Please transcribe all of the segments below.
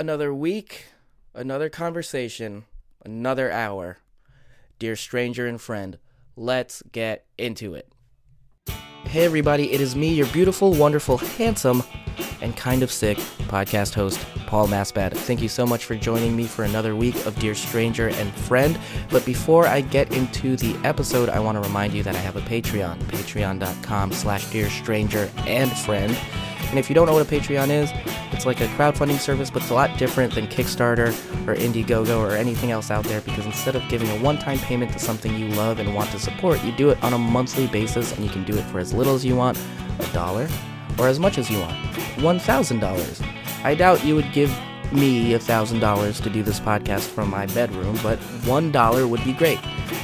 another week, another conversation, another hour. Dear stranger and friend, let's get into it. Hey, everybody, it is me, your beautiful, wonderful, handsome, and kind of sick podcast host, Paul Masbad. Thank you so much for joining me for another week of Dear Stranger and Friend. But before I get into the episode, I want to remind you that I have a Patreon, patreon.com slash Dear Stranger and Friend. And if you don't know what a Patreon is, it's like a crowdfunding service, but it's a lot different than Kickstarter or Indiegogo or anything else out there because instead of giving a one time payment to something you love and want to support, you do it on a monthly basis and you can do it for as little as you want, a dollar, or as much as you want, $1,000. I doubt you would give me $1,000 to do this podcast from my bedroom, but $1 would be great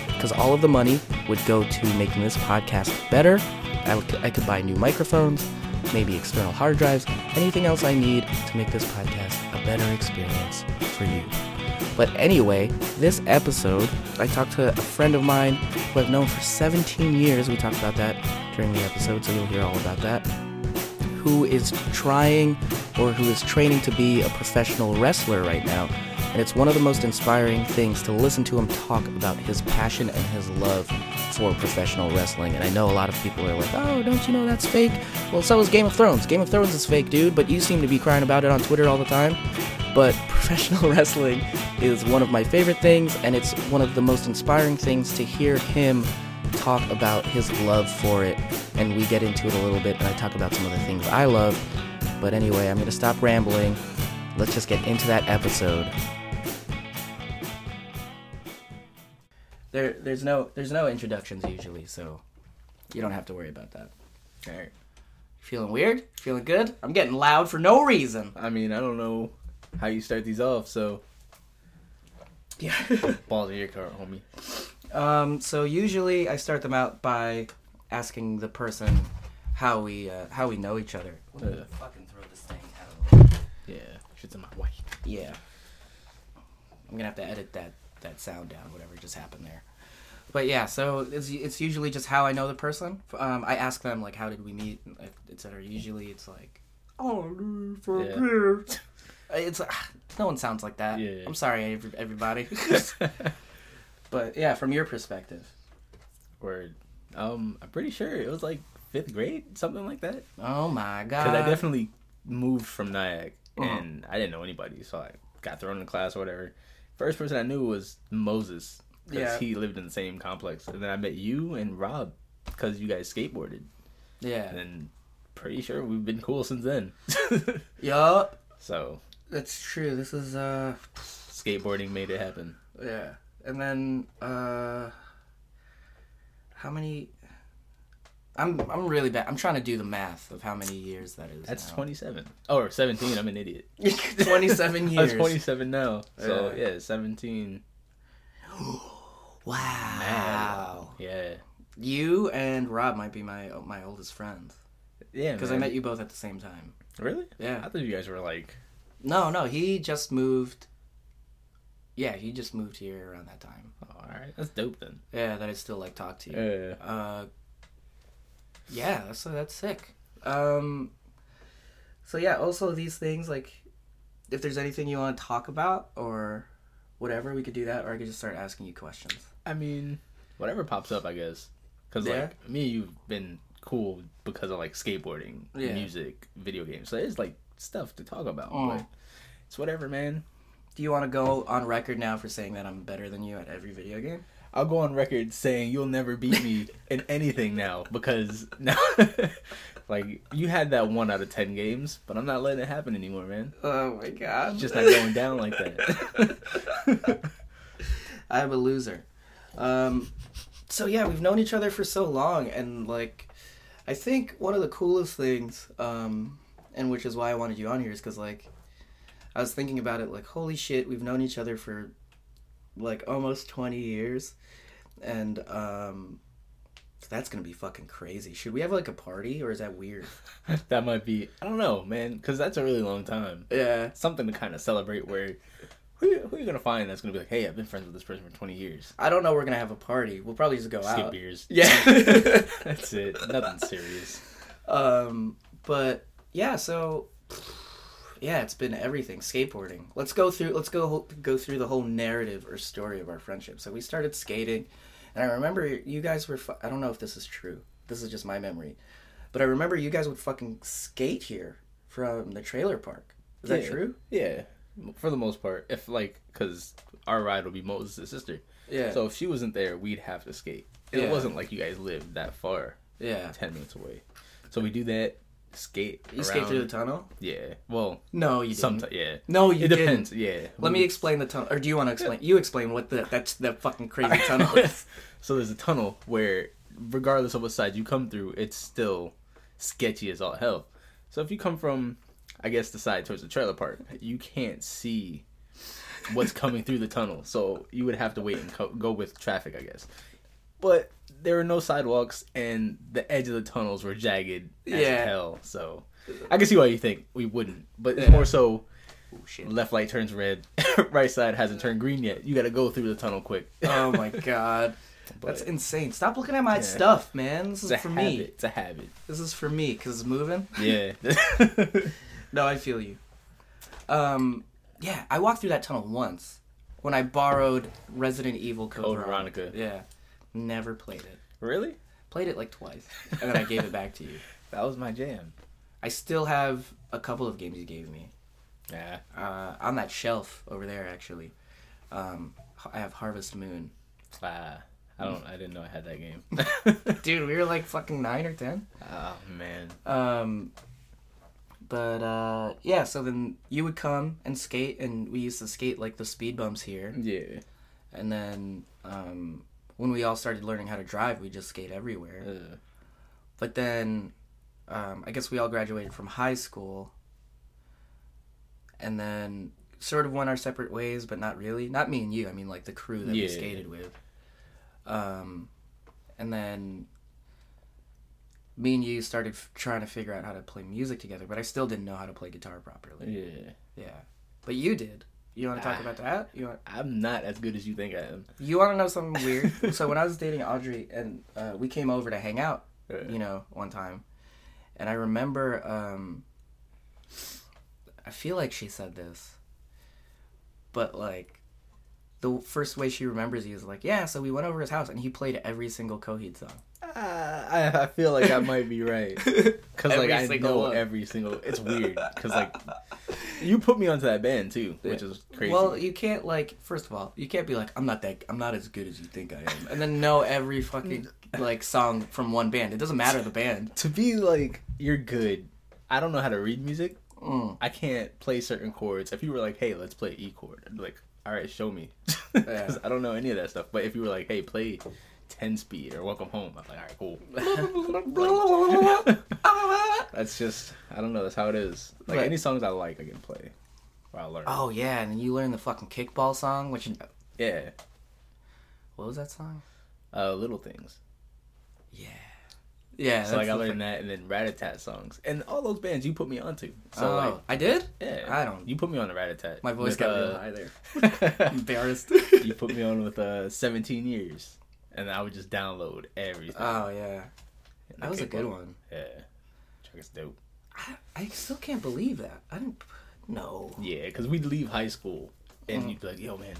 because all of the money would go to making this podcast better. I, I could buy new microphones, maybe external hard drives, anything else I need to make this podcast a better experience for you. But anyway, this episode, I talked to a friend of mine who I've known for 17 years. We talked about that during the episode, so you'll hear all about that. Who is trying or who is training to be a professional wrestler right now. And it's one of the most inspiring things to listen to him talk about his passion and his love for professional wrestling. And I know a lot of people are like, oh, don't you know that's fake? Well, so is Game of Thrones. Game of Thrones is fake, dude, but you seem to be crying about it on Twitter all the time. But professional wrestling is one of my favorite things, and it's one of the most inspiring things to hear him talk about his love for it. And we get into it a little bit, and I talk about some of the things I love. But anyway, I'm going to stop rambling. Let's just get into that episode. There, there's no, there's no introductions usually, so you don't have to worry about that. All right. Feeling weird? Feeling good? I'm getting loud for no reason. I mean, I don't know how you start these off, so Yeah. balls in your car, homie. um. So usually I start them out by asking the person how we, uh, how we know each other. Uh, Fucking throw this thing out. yeah, shit's in my way. Yeah. I'm gonna have to edit that that sound down, whatever just happened there. But yeah, so it's it's usually just how I know the person. Um, I ask them like, how did we meet, etc. Usually it's like, oh, for Yeah. beer. It's uh, no one sounds like that. Yeah. I'm sorry, everybody. but yeah, from your perspective. Word. Um, I'm pretty sure it was like fifth grade, something like that. Oh my god. Because I definitely moved from Nyack, Uh-huh. and I didn't know anybody, so I got thrown in class or whatever. First person I knew was Moses, because Yeah. he lived in the same complex. And then I met you and Rob, because you guys skateboarded. Yeah. And pretty sure we've been cool since then. Yup. so That's true. This is uh skateboarding made it happen. Yeah. And then uh how many I'm I'm really bad. I'm trying to do the math of how many years that is. That's now. 27. Oh, or 17. I'm an idiot. 27 years. I'm 27 now. So, Yeah. yeah, 17. Wow. Yeah. You and Rob might be my my oldest friends Yeah, because I met you both at the same time. Really? Yeah. I thought you guys were like. No, no, he just moved. Yeah, he just moved here around that time. Oh, all right. That's dope then. Yeah, that I still like talk to you. Yeah. Uh, yeah, that's that's sick. Um, so yeah, also these things like, if there's anything you want to talk about or whatever, we could do that, or I could just start asking you questions. I mean, whatever pops up, I guess. Because, Yeah. like, me and you've been cool because of, like, skateboarding, Yeah. music, video games. So, there's, like, stuff to talk about. Mm. But it's whatever, man. Do you want to go on record now for saying that I'm better than you at every video game? I'll go on record saying you'll never beat me in anything now because now, like, you had that one out of 10 games, but I'm not letting it happen anymore, man. Oh my god! It's just not going down like that. I'm a loser. Um, so yeah, we've known each other for so long, and like, I think one of the coolest things, um, and which is why I wanted you on here, is because like, I was thinking about it, like, holy shit, we've known each other for like almost twenty years, and um, that's gonna be fucking crazy. Should we have like a party, or is that weird? that might be, I don't know, man, because that's a really long time. Yeah. Something to kind of celebrate where. Who, who are you gonna find that's gonna be like, hey, I've been friends with this person for twenty years? I don't know. We're gonna have a party. We'll probably just go out Skip out. beers. Yeah. that's it. Nothing serious. Um, but yeah, so yeah, it's been everything. Skateboarding. Let's go through. Let's go go through the whole narrative or story of our friendship. So we started skating, and I remember you guys were. I don't know if this is true. This is just my memory, but I remember you guys would fucking skate here from the trailer park. Is that true? Yeah, for the most part. If like, cause our ride would be Moses' sister. Yeah. So if she wasn't there, we'd have to skate. It Yeah. wasn't like you guys lived that far, yeah. ten minutes away. So we do that. Skate. You skate through the tunnel? Yeah. Well, No, you didn't. sometimes. Yeah. No, you it didn't. depends. Yeah. Let me explain the tunnel. Or do you want to explain? You explain what the that's the fucking crazy tunnel is. so there's a tunnel where, regardless of what side you come through, it's still sketchy as all hell. So if you come from, I guess, the side towards the trailer park, you can't see what's coming through the tunnel. So you would have to wait and co- go with traffic, I guess. But there were no sidewalks, and the edge of the tunnels were jagged as Yeah. hell. So I can see why you think we wouldn't, but it's Yeah. more so Oh shit. left light turns red, right side hasn't turned green yet. You got to go through the tunnel quick. Oh my god. But That's insane. Stop looking at my Yeah. stuff, man. This is it's a for habit. me. It's a habit. This is for me because it's moving. Yeah. No, I feel you. Um, yeah, I walked through that tunnel once when I borrowed Resident Evil Code, Code Veronica. Veronica. Yeah, never played it. really? Played it like twice, and then I gave it back to you. That was my jam. I still have a couple of games you gave me Yeah. uh, on that shelf over there. Actually, um, I have Harvest Moon. Ah, I don't. I didn't know I had that game. Dude, we were like fucking nine or ten. oh man. Um, but uh, yeah, so then you would come and skate, and we used to skate like the speed bumps here. Yeah. And then um, when we all started learning how to drive, we just skate everywhere. But then um, I guess we all graduated from high school, and then sort of went our separate ways, but not really. Not me and you. I mean, like the crew that we skated with. Um, and then me and you started f- trying to figure out how to play music together, but I still didn't know how to play guitar properly. yeah. Yeah, but you did. You want to talk Ah. about that? You want I'm not as good as you think I am. you want to know something weird? so when I was dating Audrey and uh, we came over to hang out, Uh, you know, one time, and I remember, um, I feel like she said this, but like, the first way she remembers you is like, yeah. So we went over his house and he played every single Coheed song. Ah, I, I feel like I might be right. Cause like I know one. every single. It's weird. Cause like you put me onto that band too, which is crazy. Well, you can't like. First of all, you can't be like, I'm not that. I'm not as good as you think I am, and then know every fucking like song from one band. It doesn't matter the band. to be like you're good. I don't know how to read music. Mm. I can't play certain chords. If you were like, "Hey, let's play E chord," I'd be like, "All right, show me," because I don't know any of that stuff. But if you were like, "Hey, play ten speed or Welcome Home," I'm like, "All right, cool." That's just I don't know. That's how it is. Like Right. any songs I like, I can play. Or I learn. Oh yeah, and then you learn the fucking kickball song, which yeah. what was that song? Uh, little things. Yeah, yeah. so like I learned that, and then Ratatat songs, and all those bands you put me onto. So oh, like, I did. yeah, I don't- You put me on the Ratatat. My voice with, got real uh, high there. Embarrassed. you put me on with uh 17 years, and I would just download everything. oh yeah, And that was a good on. one. Yeah, track is dope. I, I still can't believe that. I didn't. No. Yeah, because we'd leave high school, and Mm. you'd be like, "Yo, man,"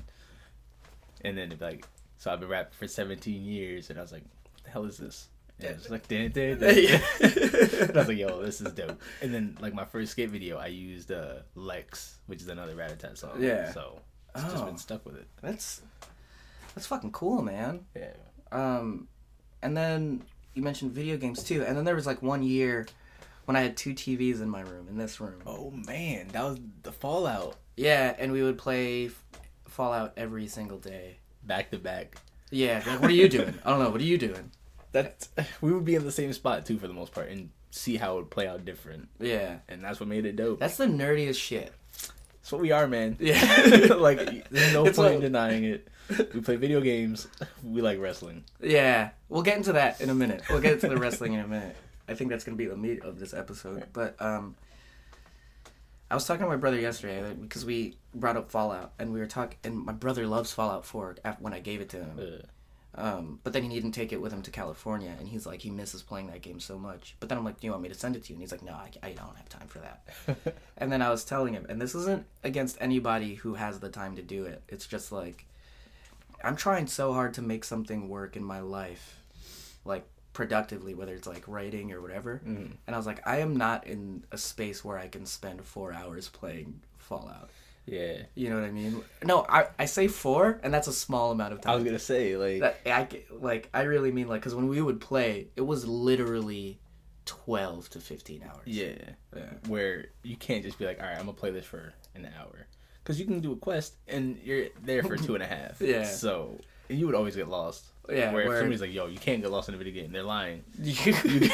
and then it'd be like, "So I've been rapping for 17 years," and I was like, "What the hell is this?" And it was like, dun. Yeah. and I was like, "Yo, this is dope." And then like my first skate video, I used uh, Lex, which is another Ratatat song. Yeah. So it's just Oh. been stuck with it. That's that's fucking cool, man. Yeah. Um, and then you mentioned video games too. And then there was like one year when I had two TVs in my room, in this room. Oh man, that was the Fallout Yeah, and we would play Fallout every single day. back to back. Yeah, like what are you doing? I don't know. What are you doing? That we would be in the same spot too for the most part, and see how it would play out different, Yeah, and that's what made it dope. that's the nerdiest shit. That's what we are, man. Yeah. like there's no It's point in like- denying it. We play video games. We like wrestling. Yeah, we'll get into that in a minute. We'll get into the wrestling in a minute. I think that's gonna be the meat of this episode. But um, I was talking to my brother yesterday because we brought up Fallout, and we were talking. And my brother loves Fallout Four when I gave it to him. Um, but then he didn't take it with him to California, and he's like, he misses playing that game so much. But then I'm like, do you want me to send it to you? And he's like, no, I, I don't have time for that. and then I was telling him, and this isn't against anybody who has the time to do it. It's just like, I'm trying so hard to make something work in my life, like productively, whether it's like writing or whatever. Mm. And I was like, I am not in a space where I can spend four hours playing Fallout. Yeah. You know what I mean? No, I, I say four, and that's a small amount of time. I was gonna say like That I like. I really mean like because when we would play, it was literally twelve to fifteen hours. yeah, Yeah. where you can't just be like, all right, I'm gonna play this for an hour, because you can do a quest and you're there for two and a half. Yeah. So and you would always get lost. Yeah, Where, where- if somebody's like, yo, you can't get lost in a video game, they're lying. You, you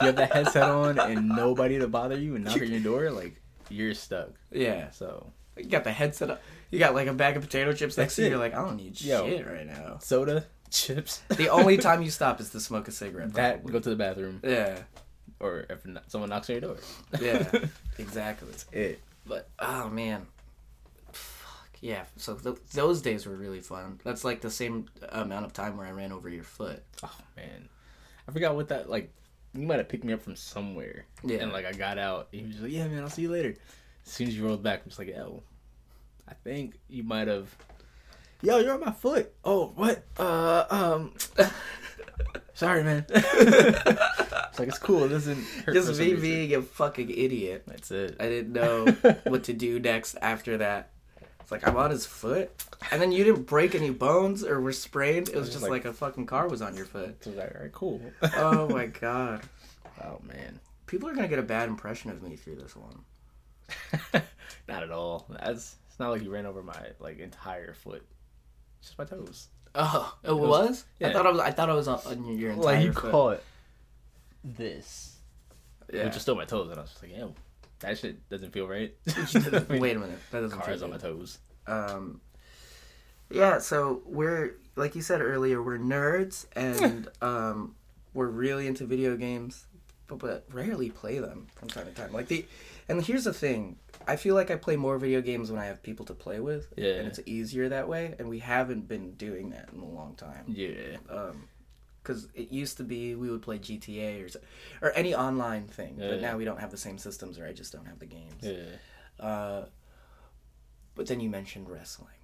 have the headset on and nobody to bother you and knock on your door, like you're stuck. yeah. So You got the headset. Up. You got like a bag of potato chips next That's to you. it. You're like, I don't need Yo. shit right now. soda, chips. The only time you stop is to smoke a cigarette. that probably. go to the bathroom Yeah. or if someone knocks on your door. Yeah. Exactly. That's it. But oh man, fuck yeah. So th- those days were really fun. That's like the same amount of time where I ran over your foot. Oh man, I forgot what that like. You might have picked me up from somewhere. Yeah. And like I got out, and he was like, "Yeah, man, I'll see you later." As soon as you rolled back, I'm just like, "Yo, I think you might have." Yo, you're on my foot. Oh, what? Uh, um. Sorry, man. it's like it's cool. It doesn't hurt. Just me being a fucking idiot. That's it. I didn't know what to do next after that. It's like I'm on his foot, and then you didn't break any bones or were sprained. It was was just like- like, a fucking car was on your foot. So was like, all right, cool. Oh my god, oh man. people are gonna get a bad impression of me through this one. not at all. That's it's not like you ran over my like entire foot. Just my toes. Oh, it was- was. I thought I was. I thought I was on, on your entire like you foot. caught this, Yeah. which is still my toes, and I was just like, "Yo, that shit doesn't feel right." Wait a minute. That doesn't cars feel on my toes. Um, yeah, so we're like you said earlier, we're nerds and um, we're really into video games, but, but rarely play them from time to time. Like the, and here's the thing: I feel like I play more video games when I have people to play with, Yeah. and it's easier that way. And we haven't been doing that in a long time. Yeah, Um, because it used to be we would play GTA or or any online thing, Yeah. but now we don't have the same systems, or I just don't have the games. yeah, Uh, but then you mentioned wrestling,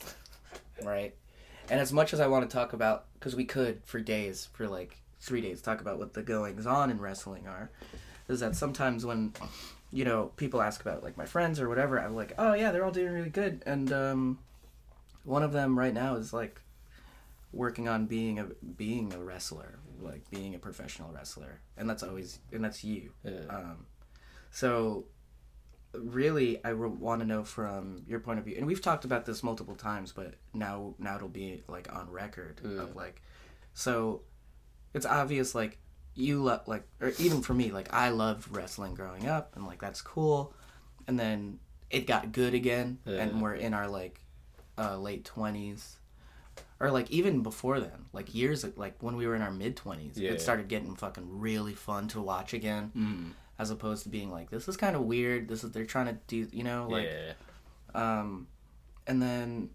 right? And as much as I want to talk about, because we could for days, for like three days, talk about what the goings on in wrestling are, is that sometimes when, you know, people ask about like my friends or whatever, I'm like, oh yeah, they're all doing really good, and um, one of them right now is like working on being a being a wrestler, like being a professional wrestler, and that's always and that's you. yeah. Um, so, really, I want to know from your point of view, and we've talked about this multiple times, but now now it'll be like on record Yeah. of like, so it's obvious like you love like or even for me like I loved wrestling growing up and like that's cool, and then it got good again, Yeah. and we're in our like uh, late twenties. Or like even before then, like years like when we were in our mid twenties, Yeah. it started getting fucking really fun to watch again Mm. as opposed to being like this is kind of weird this is they're trying to do you know like yeah, um and then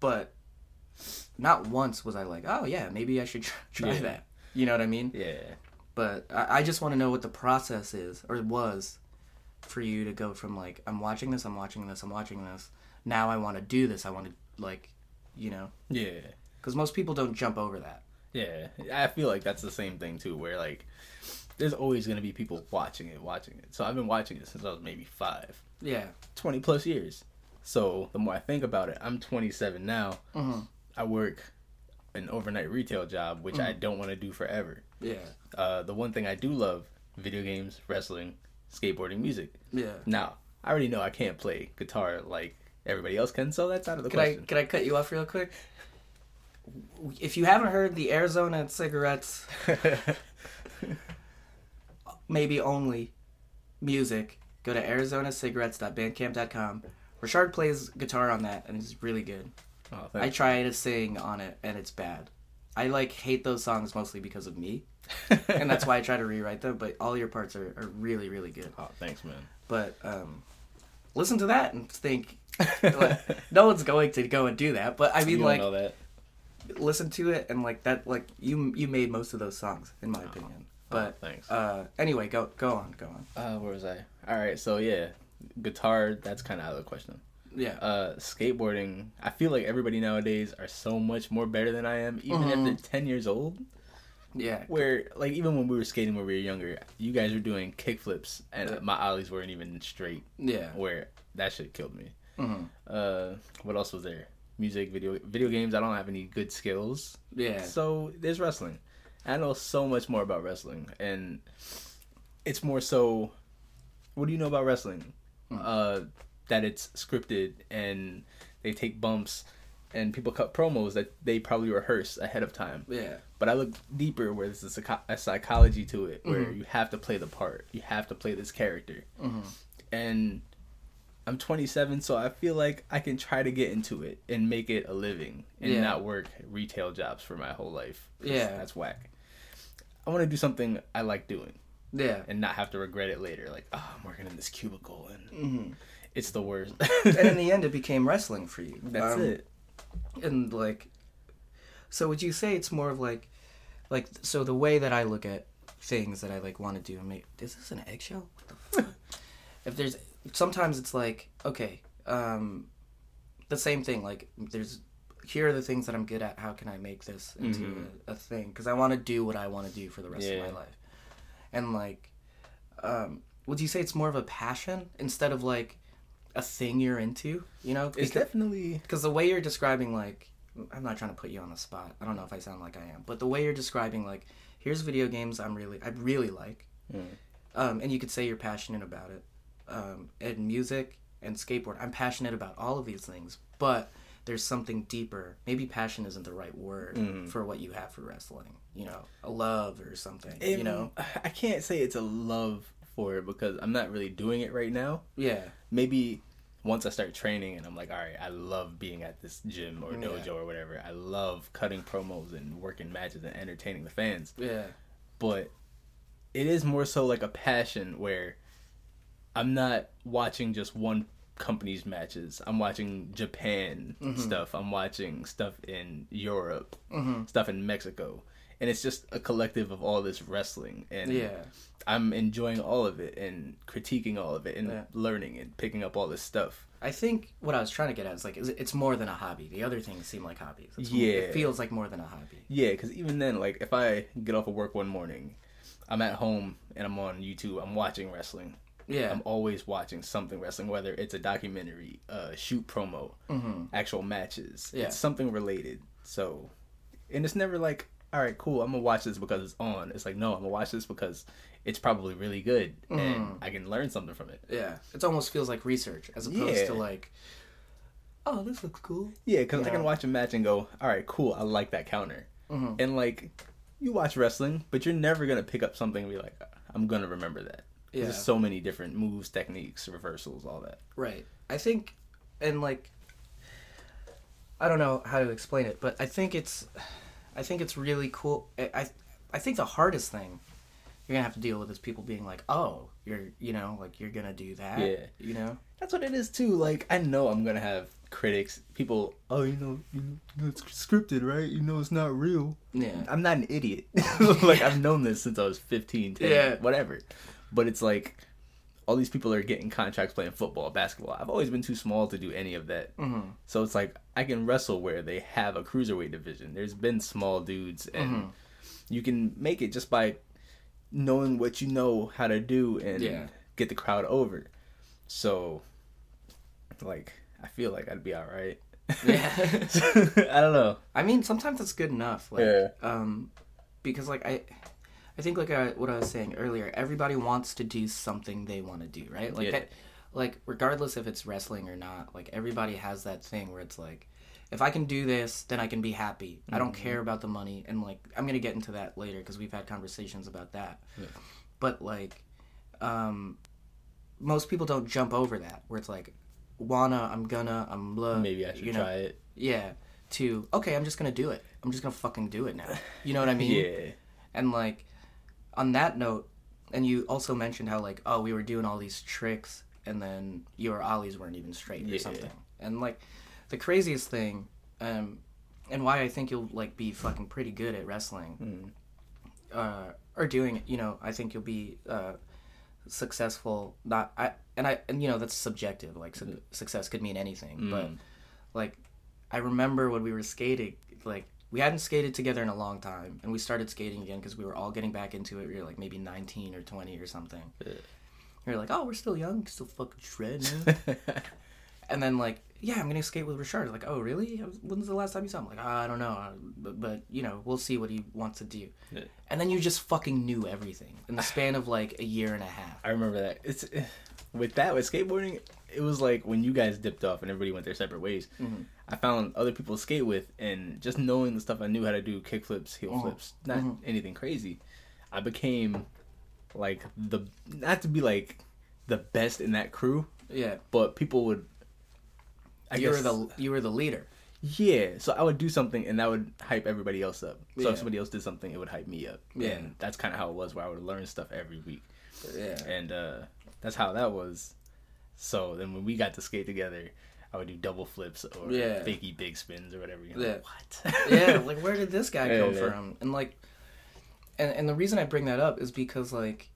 but not once was i like oh yeah maybe i should try, try that you know what i mean yeah. but i, I just want to know what the process is or was for you to go from like i'm watching this i'm watching this i'm watching this now i want to do this i want to like you know Yeah. because most people don't jump over that Yeah, I feel like that's the same thing too. Where like, there's always gonna be people watching it, watching it. So I've been watching it since I was maybe five, yeah 20 plus years. So the more I think about it, I'm 27 now. hmm I work an overnight retail job, which I don't want to do forever. yeah Uh, the one thing I do love: video games, wrestling, skateboarding, music. yeah Now I already know I can't play guitar like everybody else can, so that's out of the Can I question. can I cut you off real quick? If you haven't heard the Arizona cigarettes, maybe only music, go to arizonacigarettes.bandcamp.com. Richard plays guitar on that, and it's really good. Oh, I try to sing on it, and it's bad. I like hate those songs mostly because of me, and that's why I try to rewrite them. But all your parts are, are really really good. oh, thanks, man. But um, listen to that and think. like, no one's going to go and do that, but I mean, you like, don't know that. listened to it and like that like you you made most of those songs in my opinion. But Oh, thanks. Uh, anyway, go go on, go on. Uh, where was I? All right, so yeah, guitar. That's kind of out of the question. Yeah. Uh, skateboarding. I feel like everybody nowadays are so much more better than I am, even if Mhm. they're ten years old. yeah. Where like even when we were skating when we were younger, you guys were doing kickflips and Yeah. my ollies weren't even straight. Yeah. Where that shit killed me. hmm Uh, what else was there? Music, video, video games. I don't have any good skills. Yeah. So there's wrestling. I know so much more about wrestling, and it's more so. What do you know about wrestling? Hmm. Uh, that it's scripted and they take bumps, and people cut promos that they probably rehearse ahead of time. Yeah. But I look deeper where there's a, psycho- a psychology to it, where Mhm. you have to play the part, you have to play this character, hmm and I'm 27, so I feel like I can try to get into it and make it a living and Yeah. not work retail jobs for my whole life. Yeah. that's whack. I want to do something I like doing Yeah. and not have to regret it later. Like, oh, I'm working in this cubicle and hmm it's the worst. and in the end, it became wrestling for you. that's Um, it. and like so would you say it's more of like like so the way that i look at things that i like want to do and make is this an eggshell what the fuck if there's sometimes it's like okay um the same thing like there's here are the things that i'm good at how can i make this into Mhm. a, a thing because i want to do what i want to do for the rest Yeah. of my life and like um would you say it's more of a passion instead of like a thing you're into you know? It's Because- definitely because the way you're describing like i'm not trying to put you on the spot. I don't know if i sound like i am but the way you're describing like here's video games i'm really i really like. Mm. um, and you could say you're passionate about it. Um, and music and skateboard i'm passionate about all of these things but there's something deeper. Maybe passion isn't the right word Mhm. for what you have for wrestling you know a love or something you know? I can't say it's a love for it because I'm not really doing it right now. yeah. Maybe once I start training and I'm like, all right, I love being at this gym or Yeah. dojo or whatever. I love cutting promos and working matches and entertaining the fans. yeah But it is more so like a passion where I'm not watching just one company's matches. I'm watching Japan Mhm. stuff. I'm watching stuff in Europe, hmm stuff in Mexico. And it's just a collective of all this wrestling and yeah I'm enjoying all of it and critiquing all of it and Yeah. learning and picking up all this stuff. I think what I was trying to get at is like it's more than a hobby. The other things seem like hobbies. It's more- Yeah. it feels like more than a hobby. Yeah, because even then, like if I get off of work one morning, I'm at home and I'm on YouTube, I'm watching wrestling. Yeah. I'm always watching something wrestling, whether it's a documentary, uh, shoot promo, hmm actual matches. Yeah. It's something related. So, and it's never like, all right, cool, I'm gonna watch this because it's on. It's like, no, I'm gonna watch this because it's probably really good Mhm. and I can learn something from it. Yeah. It almost feels like research as opposed Yeah. to like, oh, this looks cool. Yeah, because I can watch a match and go, all right, cool, I like that counter. hmm And like, you watch wrestling, but you're never gonna pick up something and be like, I'm gonna remember that. Yeah. There's so many different moves, techniques, reversals, all that. Right. I think, and like, I don't know how to explain it, but I think it's, I think it's really cool. I, I, I think the hardest thing you're gonna have to deal with is people being like, oh, you're, you know, like you're gonna do that. Yeah. You know. That's what it is too. Like, I know I'm gonna have critics, people. Oh, you know, you know, it's scripted, right? You know, it's not real. Yeah. I'm not an idiot. like I've known this since I was 15, 10, Yeah. whatever. But it's like all these people are getting contracts playing football, basketball. I've always been too small to do any of that. hmm So it's like I can wrestle where they have a cruiserweight division. There's been small dudes, and Mhm. you can make it just by knowing what you know how to do and Yeah. get the crowd over. So, like, I feel like I'd be all right. Yeah. I don't know. I mean, sometimes it's good enough. Like, Yeah. um, because like I, I think like I, what I was saying earlier, everybody wants to do something they want to do, right? Like, Yeah. Like regardless if it's wrestling or not, like everybody has that thing where it's like, if I can do this, then I can be happy. I don't Mhm. care about the money, and like I'm gonna get into that later because we've had conversations about that. Yeah. But like, um, most people don't jump over that where it's like, wanna, I'm gonna, I'm blah. Maybe I should you know, try it. yeah to okay i'm just gonna do it i'm just gonna fucking do it now you know what i mean Yeah. and like on that note and you also mentioned how like oh we were doing all these tricks and then your ollies weren't even straight or Yeah. something and like the craziest thing um and why I think you'll like be fucking pretty good at wrestling, uh, or doing it. You know, I think you'll be uh, successful. Not I and I and you know that's subjective. Like su- success could mean anything, but like I remember when we were skating, like we hadn't skated together in a long time, and we started skating again because we were all getting back into it. We were like maybe nineteen or twenty or something. We were like, oh, we're still young, still fucking shred. man." and then like, yeah, I'm gonna skate with Richard. Like, oh, really? When's the last time you saw him? Like, "Ah, I don't know, uh, but, but you know, we'll see what he wants to do. Yeah. And then you just fucking knew everything in the span of like a year and a half. I remember that. It's with that with skateboarding. It was like when you guys dipped off and everybody went their separate ways. Mm-hmm. I found other people to skate with, and just knowing the stuff I knew how to do, kick flips, heel Mhm. flips, not Mhm. anything crazy. I became like the not to be like the best in that crew, Yeah, but people would. I you guess were the you were the leader. yeah. So I would do something, and that would hype everybody else up. So Yeah. if somebody else did something, it would hype me up. Yeah. And that's kind of how it was, where I would learn stuff every week Yeah, and uh, that's how that was. So then when we got to skate together, I would do double flips or Yeah. big spins or whatever. You're Yeah. like, what? yeah. Like, where did this guy come yeah. from? And like, and and the reason I bring that up is because like,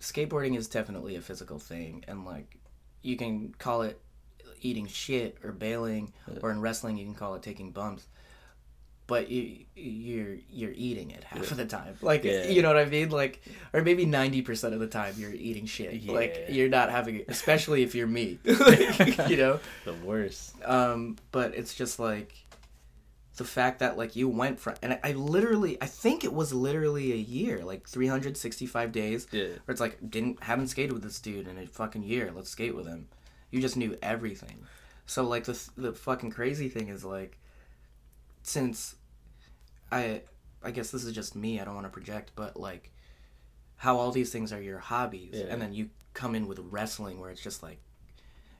skateboarding is definitely a physical thing, and like, you can call it eating shit or bailing, or in wrestling you can call it taking bumps. But you you're you're eating it half of the time. Like Yeah. you know what I mean? Like or maybe ninety percent of the time you're eating shit. Like you're not having it especially if you're me. Like, you know? the worst. um but it's just like the fact that like you went from and I, I literally i think it was literally a year like 365 days Yeah. where it's like didn't haven't skated with this dude in a fucking year let's skate with him you just knew everything so like the the fucking crazy thing is like since i i guess this is just me i don't want to project but like how all these things are your hobbies Yeah. and then you come in with wrestling where it's just like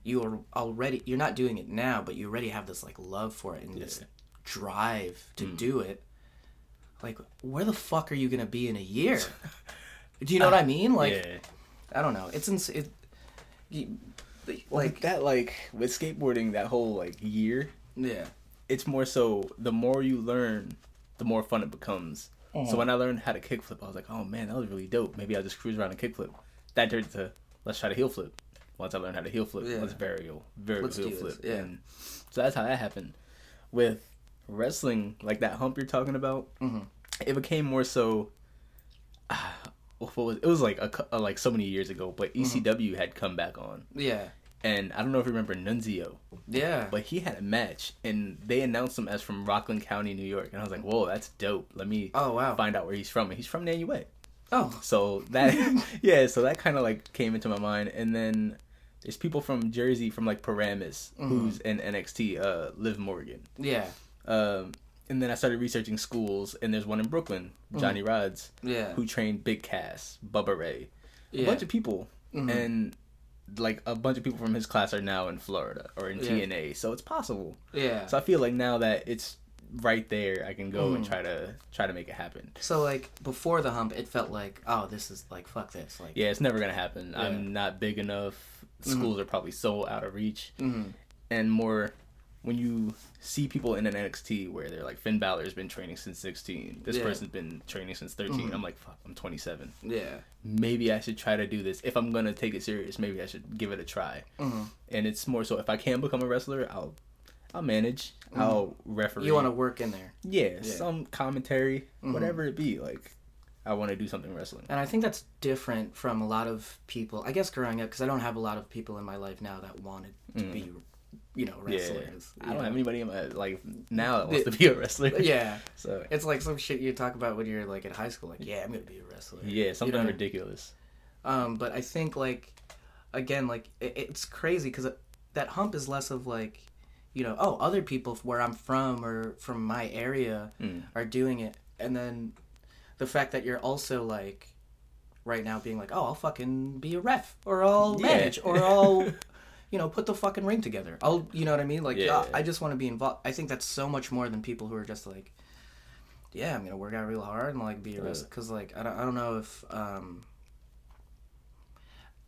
you are already you're not doing it now but you already have this like love for it and this drive to Mm. do it like where the fuck are you gonna be in a year do you know what i mean like yeah. i don't know it's ins- it, you, Like that, like with skateboarding, that whole like year, yeah it's more so the more you learn, the more fun it becomes. Uh-huh. So when I learned how to kickflip, I was like, oh man, that was really dope. Maybe I'll just cruise around and kickflip. That turned to let's try to heel flip. Once I learned how to heel flip, Yeah. let's varial Let's heel flip. yeah. And so that's how that happened. With wrestling, like that hump you're talking about, Mhm. it became more so. What was it was like a, uh, like so many years ago, but Mm-hmm. ECW had come back on, yeah and I don't know if you remember Nunzio, yeah but he had a match, and they announced him as from Rockland County, New York, and I was like, whoa, that's dope. Let me oh wow find out where he's from, and he's from Nanuet. oh So that yeah, so that kind of like came into my mind, and then there's people from Jersey, from like Paramus, Mm-hmm. who's in NXT, uh, Liv Morgan. yeah Um, and then I started researching schools, and there's one in Brooklyn, Johnny Rodz, yeah who trained Big Cass, Bubba Ray, a Yeah. bunch of people, Mhm. and like a bunch of people from his class are now in Florida or in Yeah. TNA, so it's possible. yeah So I feel like now that it's right there, I can go and Mhm. try to try to make it happen. so like before the hump it felt like oh this is like fuck this like Yeah, it's never gonna happen. Yeah. I'm not big enough. Schools are probably so out of reach, Mhm. and more when you see people in an NXT where they're like Finn Balor's been training since 16. This Yeah. person's been training since 13. Mhm. I'm like, fuck, I'm 27. yeah Maybe I should try to do this. If I'm gonna take it serious, maybe I should give it a try. Mhm. And it's more so if I can become a wrestler, I'll I'll manage. I'll referee. you want to work in there yeah, Yeah. some commentary, Mhm. whatever it be. Like I want to do something wrestling. And I think that's different from a lot of people. I guess growing up, because I don't have a lot of people in my life now that wanted to Mm. be, you know, Yeah, wrestlers. I don't have anybody in my life now that wants to be a wrestler. Yeah, So it's like some shit you talk about when you're like in high school. Like, yeah, I'm gonna be a wrestler. yeah, something You know? ridiculous. Um, but I think like, again, like it, it's crazy because that hump is less of like, you know, oh, other people where I'm from or from my area Mm. are doing it, and then the fact that you're also like, right now being like, oh, I'll fucking be a ref or I'll Yeah. manage or I'll. You know, put the fucking ring together. I'll, you know what I mean? Like, Yeah. uh, I just want to be involved. I think that's so much more than people who are just like, yeah, I'm gonna work out real hard and like be a Yeah. wrestler. Because like, I don't, I don't know if, um,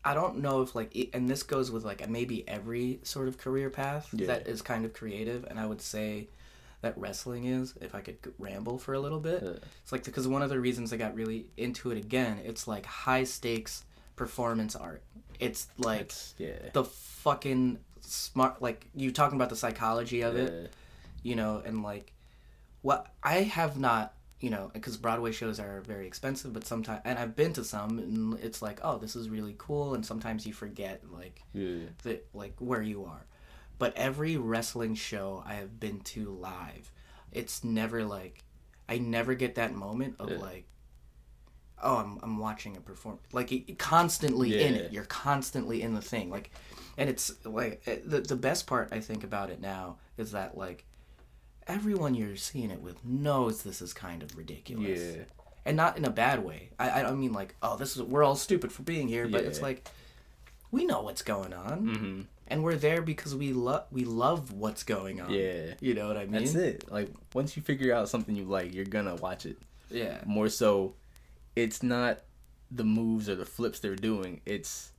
I don't know if like, it- and this goes with like maybe every sort of career path Yeah. that is kind of creative, and I would say that wrestling is, if I could ramble for a little bit, Yeah. it's like because one of the reasons I got really into it again, it's like high stakes performance art. It's like It's, yeah. the fucking smart, like you talking about the psychology of it, you know, and like what I have not, you know, because Broadway shows are very expensive, but sometimes, and I've been to some, and it's like, oh, this is really cool, and sometimes you forget like Yeah. the like where you are. But every wrestling show I have been to live, it's never like I never get that moment of Yeah. like oh I'm I'm watching a perform like it, constantly in it. You're constantly in the thing. Like and it's like eh, the the best part I think about it now is that like everyone you're seeing it with knows this is kind of ridiculous Yeah. and not in a bad way. I I don't mean like oh this is we're all stupid for being here, but it's like we know what's going on, Mm-hmm. and we're there because we love we love what's going on. Yeah. you know what I mean. That's it. Like once you figure out something you like, you're gonna watch it. Yeah, More so, it's not the moves or the flips they're doing. It's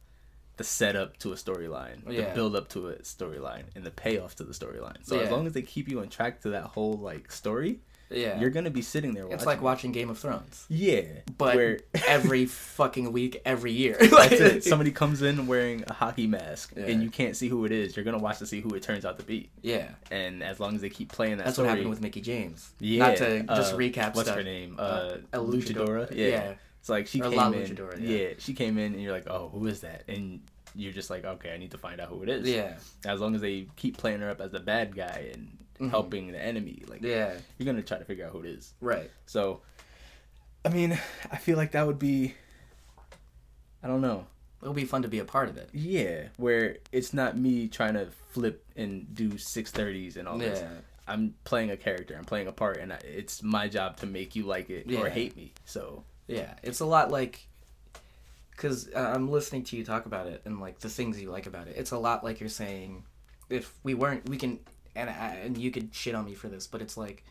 the setup to a storyline, Yeah. the build up to a storyline, and the payoff to the storyline. So as long as they keep you on track to that whole like story, yeah. you're gonna be sitting there. Watching. it's like watching Game of Thrones, yeah, but where every fucking week, every year. That's it. Somebody comes in wearing a hockey mask, Yeah. and you can't see who it is. You're gonna watch to see who it turns out to be. yeah, And as long as they keep playing that that's story, what happened with Mickie James. yeah. Not to just uh, recap What's stuff. her name? Uh, Uh, Luchadora. Yeah. yeah. It's like she Or came in. Luchadora, yeah. yeah. she came in, and you're like, oh, who is that? And you're just like, okay, I need to find out who it is. Yeah, As long as they keep playing her up as the bad guy and Mhm. helping the enemy, like yeah, you're gonna try to figure out who it is. right. So, I mean, I feel like that would be. I don't know. It'll be fun to be a part of it. Yeah, where it's not me trying to flip and do six thirties and all this. Yeah, I'm playing a character. I'm playing a part, and I, it's my job to make you like it Yeah. or hate me. So yeah. It's a lot like because uh, I'm listening to you talk about it and like the things you like about it. It's a lot like you're saying if we weren't, we can, and I, and you could shit on me for this, but it's like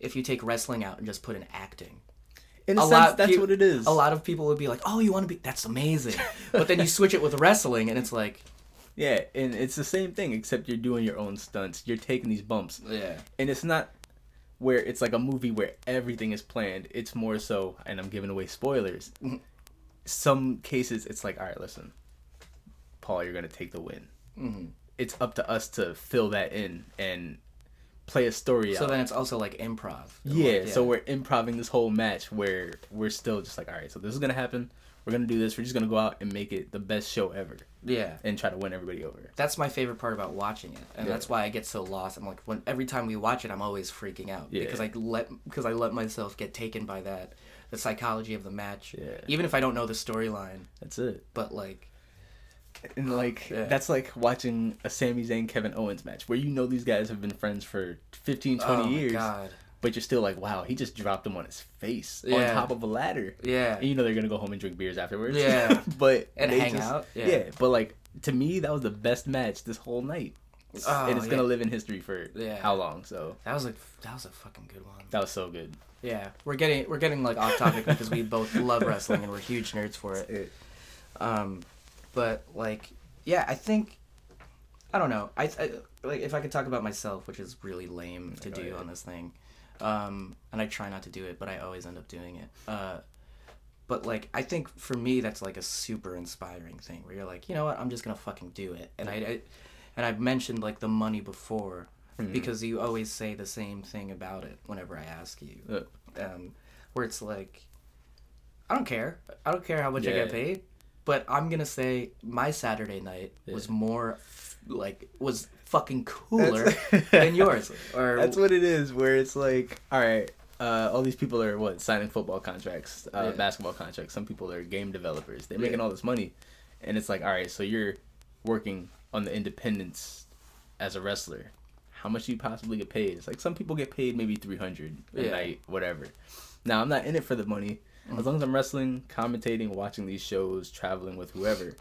if you take wrestling out and just put in acting. in a, A sense, lot that's peop- what it is. A lot of people would be like, "Oh, you want to be? That's amazing," but then you switch it with wrestling, and it's like, Yeah, and it's the same thing except you're doing your own stunts. You're taking these bumps, yeah, and it's not where it's like a movie where everything is planned. It's more so, and I'm giving away spoilers. Mhm. Some cases, it's like, all right, listen, Paul, you're gonna take the win. hmm It's up to us to fill that in and play a story so out. then it's also like improv. Yeah, Like, so we're improving this whole match where we're still just like, all right, so this is gonna happen. We're gonna do this. We're just gonna go out and make it the best show ever yeah. and try to win everybody over. That's my favorite part about watching it, and Yeah. that's why I get so lost. I'm like, when every time we watch it, I'm always freaking out Yeah. because I let because I let myself get taken by that, the psychology of the match. Yeah. Even if I don't know the storyline, That's it. but like, And like Yeah. that's like watching a Sami Zayn Kevin Owens match where you know these guys have been friends for 15, 20 oh years, god, but you're still like, wow, he just dropped him on his face on top of a ladder. yeah, And you know they're gonna go home and drink beers afterwards. Yeah. but And they hang out, Yeah. yeah. but like to me, that was the best match this whole night, Oh, and it's gonna live in history for Yeah. how long? So that was like that was a fucking good one. that was so good. Yeah, we're getting we're getting like off topic because we both love wrestling and we're huge nerds for it. Um, but like, yeah, I think I don't know. I, I like if I could talk about myself, which is really lame to do on this thing, um, and I try not to do it, but I always end up doing it. Uh, but like, I think for me, that's like a super inspiring thing where you're like, you know what, I'm just gonna fucking do it, and I, I and I've mentioned like the money before Mhm. because you always say the same thing about it whenever I ask you Uh, um, where it's like, I don't care. I don't care how much I get paid, but I'm gonna say my Saturday night Yeah. was more like was fucking cooler than yours. Or That's what it is. Where it's like, all right, uh, all these people are what signing football contracts, uh, Yeah. basketball contracts. Some people are game developers. They're Yeah. making all this money, and it's like, all right, so you're working on the independence as a wrestler. How much do you possibly get paid? It's like some people get paid maybe three hundred a Yeah. night, whatever. Now I'm not in it for the money. Mm. As long as I'm wrestling, commentating, watching these shows, traveling with whoever,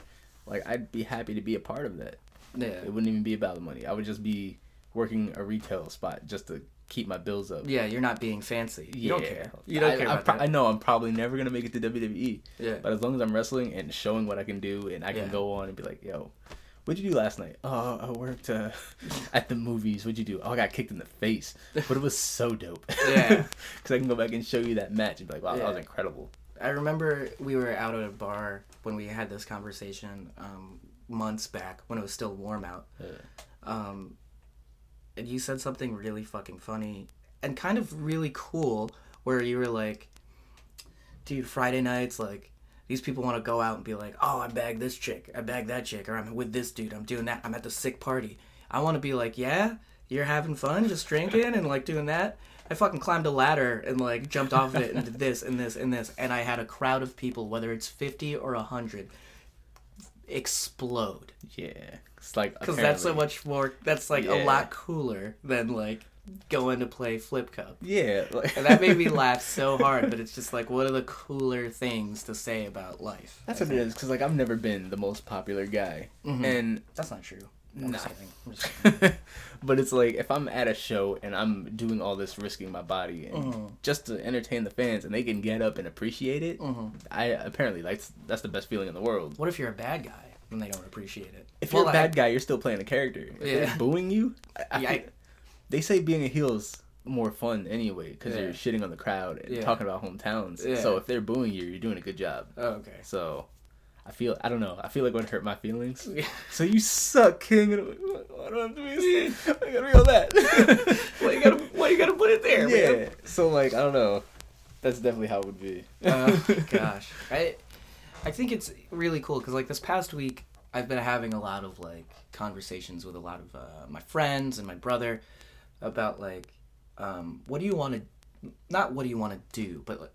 like I'd be happy to be a part of that. yeah, It wouldn't even be about the money. I would just be working a retail spot just to keep my bills up. yeah. You're not being fancy. You don't care. You don't I, care I, about pro- that. I know I'm probably never gonna make it to WWE, yeah, but as long as I'm wrestling and showing what I can do, and I can Yeah. go on and be like, "Yo, What'd you do last night? Oh, I worked uh, at the movies. What'd you do? Oh, I got kicked in the face, but it was so dope. Yeah. because I can go back and show you that match and be like, wow, that was incredible. I remember we were out at a bar when we had this conversation um, months back when it was still warm out. Um, and you said something really fucking funny and kind of really cool where you were like, dude, Friday nights, like, these people want to go out and be like, oh, I bagged this chick, I bagged that chick, or I'm with this dude, I'm doing that, I'm at the sick party. I want to be like, yeah, you're having fun, just drinking and like doing that. I fucking climbed a ladder and like jumped off of it and did this and this and this, and I had a crowd of people, whether it's 50 or 100, explode Yeah, it's like because that's so much more that's like a lot cooler than like going to play flip cup Yeah, like, and that made me laugh so hard but it's just like what are the cooler things to say about life That's I what it think. is. Because like I've never been the most popular guy, Mhm. and that's not true I'm Nah. just kidding. I'm just kidding. but it's like if I'm at a show and I'm doing all this risking my body and Mhm. just to entertain the fans and they can get up and appreciate it, Mhm. I apparently like that's the best feeling in the world. what if you're a bad guy and they don't appreciate it If Well, you're a bad guy, you're still playing a character. If Yeah. they're booing you, I, I Yeah, I- they say being a heel is more fun anyway because Yeah. you're shitting on the crowd and Yeah. talking about hometowns. Yeah. So if they're booing you, you're doing a good job. oh, okay So I feel I don't know. I feel like it would hurt my feelings. So you suck, King. And I'm like, Why do I have to be? I gotta be all that. why you gotta why you gotta put it there yeah. man? So like I don't know. That's definitely how it would be. oh gosh i i think it's really cool because like this past week i've been having a lot of like conversations with a lot of uh, my friends and my brother about like um, what do you want to not what do you want to do but like,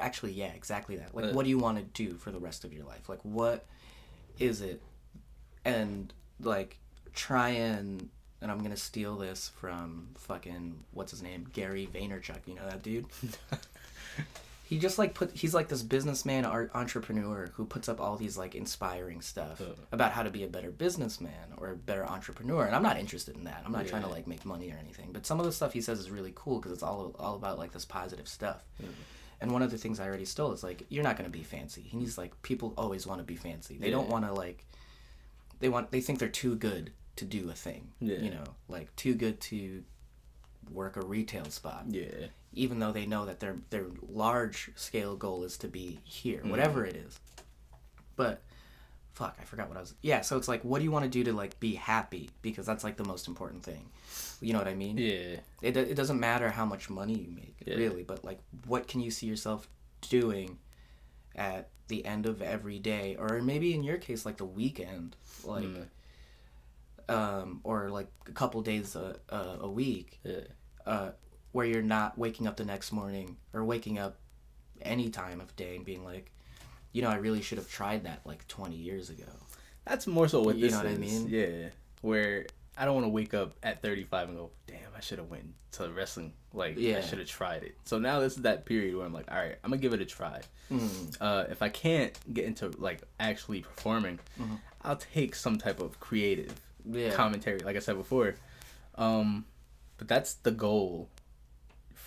actually yeah exactly that. Like Uh. what do you want to do for the rest of your life? Like what is it? And like try and and i'm gonna steal this from fucking what's his name? Gary vaynerchuk you know that dude he just like put he's like this businessman art entrepreneur who puts up all these like inspiring stuff Uh. about how to be a better businessman or a better entrepreneur and i'm not interested in that. I'm not trying to like make money or anything but some of the stuff he says is really cool because it's all all about like this positive stuff. And one of the things i already stole is like you're not going to be fancy. He's like people always want to be fancy. They don't want to like they want they think they're too good to do a thing Yeah. you know like too good to work a retail spot. Yeah. Even though they know that their their large scale goal is to be here, Mm-hmm. whatever it is. But fuck, I forgot what I was. Yeah, so it's like, what do you want to do to like be happy? Because that's like the most important thing. You know what I mean? Yeah. It it doesn't matter how much money you make, Yeah. really, but like, what can you see yourself doing at the end of every day, or maybe in your case, like the weekend, like. Mm. Um, or like a couple days a, a, a week, Yeah. uh, where you're not waking up the next morning or waking up any time of day and being like, you know, I really should have tried that like 20 years ago. That's more so what You this know what I is. mean? Yeah. Where I don't want to wake up at 35 and go, damn, I should have went to wrestling. Like, yeah. I should have tried it. So now this is that period where I'm like, all right, I'm gonna give it a try. Mm. Uh, if I can't get into like actually performing, Mhm. I'll take some type of creative Yeah. commentary, like I said before. Um, but that's the goal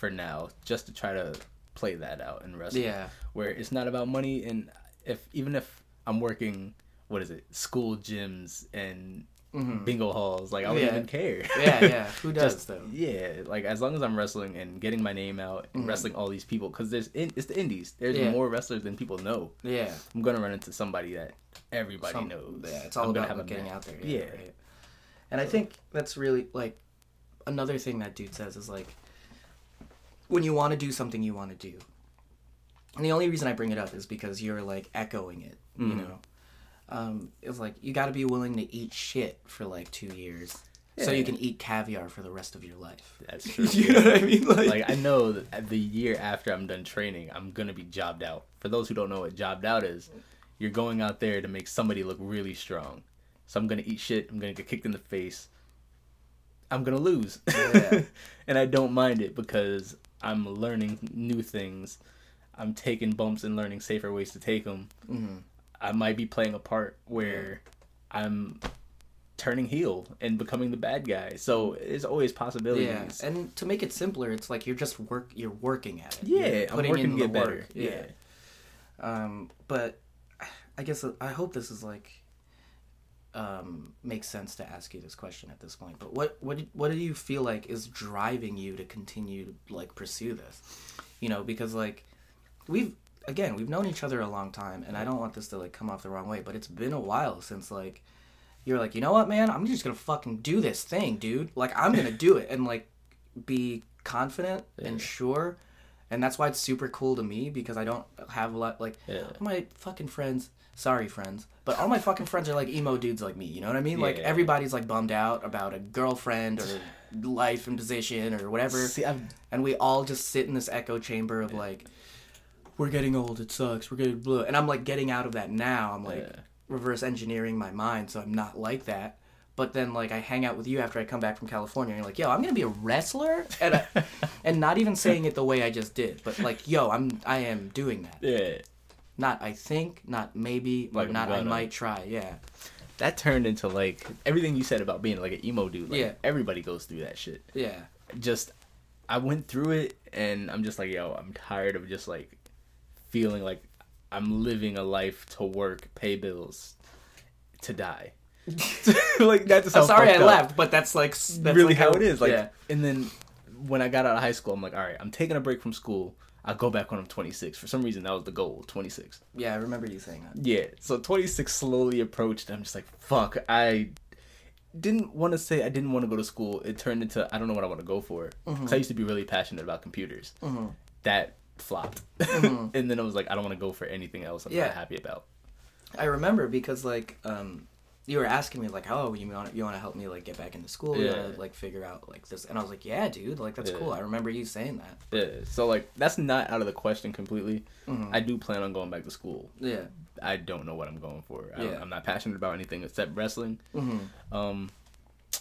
for now, just to try to play that out in wrestling. Yeah. Where it's not about money, and if even if I'm working, what is it, school gyms and Mhm. bingo halls, like I wouldn't Yeah. even care. Yeah, yeah. Who does Just- though? Yeah, like as long as I'm wrestling and getting my name out and Mhm. wrestling all these people, because there's in, it's the indies. There's Yeah. more wrestlers than people know. Yeah. I'm gonna run into somebody that everybody Some- knows. Yeah, it's all I'm gonna about have a getting out there. Yeah. Yeah. right? And I think that's really like another thing that dude says is like when you want to do something you want to do. And the only reason I bring it up is because you're like echoing it, you Mhm. know. Um, it's like you got to be willing to eat shit for like two years, so you can eat caviar for the rest of your life. That's true. you know what I mean? Like, like I know that the year after I'm done training, I'm gonna be jobbed out. For those who don't know what jobbed out is, you're going out there to make somebody look really strong. So I'm gonna eat shit. I'm gonna get kicked in the face. I'm gonna lose, Yeah. and I don't mind it because I'm learning new things. I'm taking bumps and learning safer ways to take them. mhm. I might be playing a part where I'm turning heel and becoming the bad guy. So there's always possibilities. yeah. And to make it simpler, it's like you're just work. You're working at it. Yeah, You're I'm working to get better. Yeah. Yeah. Um, but I guess I hope this is like um, makes sense to ask you this question at this point. But what what do- what do you feel like is driving you to continue to like pursue this? You know, because like we've again we've known each other a long time, and I don't want this to like come off the wrong way, but it's been a while since like you're like, you know what, man, I'm just gonna fucking do this thing, dude. Like I'm gonna do it, and like be confident and sure. And that's why it's super cool to me because I don't have a lot like Yeah. my fucking friends. Sorry, friends, but all my fucking friends are like emo dudes like me. You know what I mean? Like Yeah. everybody's like bummed out about a girlfriend or life and position or whatever, See, and we all just sit in this echo chamber of like, we're getting old. It sucks. We're getting blue, and I'm like getting out of that now. I'm like Yeah. reverse engineering my mind so I'm not like that. But then like I hang out with you after I come back from California and you're like, yo, I'm gonna be a wrestler and I, and not even saying it the way I just did, but like, yo, I'm I am doing that. yeah. Not I think, not maybe, Like, not I might try. Yeah. That turned into like everything you said about being like an emo dude. Like, Yeah. Everybody goes through that shit. Yeah. Just, I went through it, and I'm just like, yo, I'm tired of just like feeling like I'm living a life to work, pay bills, to die. like that's I'm sorry I laughed, but that's like that's really like how it is. Like, yeah. and then when I got out of high school, I'm like, all right, I'm taking a break from school. I'll go back when I'm 26. For some reason, that was the goal, 26. Yeah, I remember you saying that. Yeah, so 26 slowly approached. I'm just like, fuck, I didn't want to say I didn't want to go to school. It turned into I don't know what I want to go for. Mm-hmm. 'Cause I used to be really passionate about computers. Mm-hmm. That flopped. Mm-hmm. and then I was like, I don't want to go for anything else I'm Yeah. not happy about. I remember because like um you were asking me like, oh, you want you want to help me like get back into school, you Yeah. wanna, like figure out like this, and I was like, yeah, dude, like that's Yeah. cool. I remember you saying that. Yeah, so like that's not out of the question completely. I do plan on going back to school. Yeah. I don't know what I'm going for. I yeah. I'm not passionate about anything except wrestling. Mm-hmm. Um,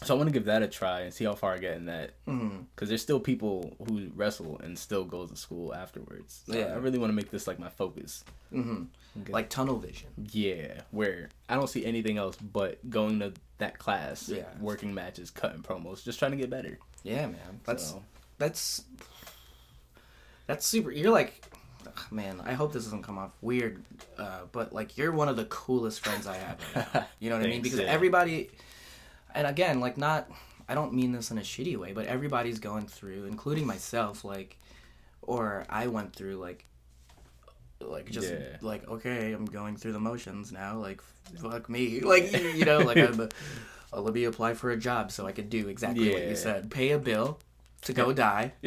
so I want to give that a try and see how far I get in that. Mm-hmm. Because there's still people who wrestle and still go to school afterwards. So Yeah. I really want to make this like my focus. Mm-hmm. Okay. Like tunnel vision. Yeah, where I don't see anything else but going to that class, Yeah. working matches, cutting promos, just trying to get better. Yeah, man. That's So, that's that's super. You're like, ugh, man. I hope this doesn't come off weird, uh, but like you're one of the coolest friends I have. Right. You know what I mean? Because yeah. everybody, and again, like not. I don't mean this in a shitty way, but everybody's going through, including myself, like, or I went through like. Like just Yeah. like okay, I'm going through the motions now. Like fuck me, like you know, like I'm. A, oh, let me apply for a job so I could do exactly what you said. Pay a bill to go die.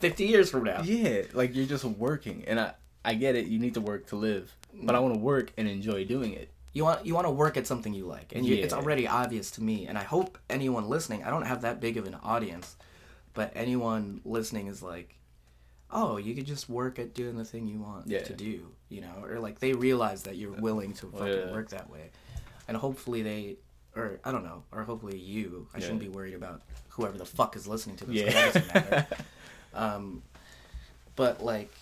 50 years from now. yeah, like you're just working, and I I get it. You need to work to live, but I mm. want to work and enjoy doing it. You want you want to work at something you like, and you, it's already obvious to me. And I hope anyone listening. I don't have that big of an audience, but anyone listening is like, oh, you could just work at doing the thing you want Yeah. to do, you know, or like they realize that you're willing to fucking Yeah. work that way, and hopefully they. Or I don't know, or hopefully you. I shouldn't be worried about whoever the fuck is listening to this. Yeah. that doesn't matter. Um, but like,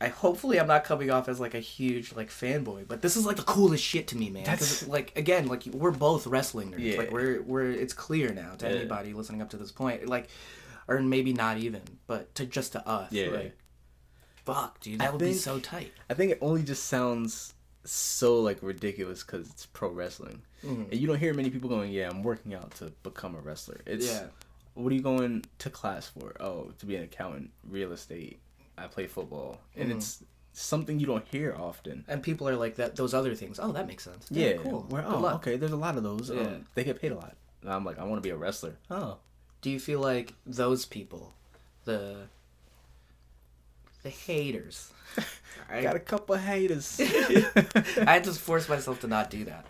I hopefully I'm not coming off as like a huge like fanboy, but this is like the coolest shit to me, man. That's- like again, like we're both wrestling nerds. Yeah. Like we're we're it's clear now to Yeah. anybody listening up to this point, like, or maybe not even, but to just to us, Yeah. like, fuck, dude, I that would be so tight. I think it only just sounds so like ridiculous because it's pro wrestling, Mhm. and you don't hear many people going, "Yeah, I'm working out to become a wrestler." It's Yeah. what are you going to class for? Oh, to be an accountant, real estate. I play football, and Mhm. it's something you don't hear often. And people are like that. Those other things. Oh, that makes sense. Yeah, cool. Where, oh, okay. There's a lot of those. Yeah. Um, they get paid a lot. And I'm like, I want to be a wrestler. Oh, Do you feel like those people, the the haters? I got a couple of haters. I had to force myself to not do that.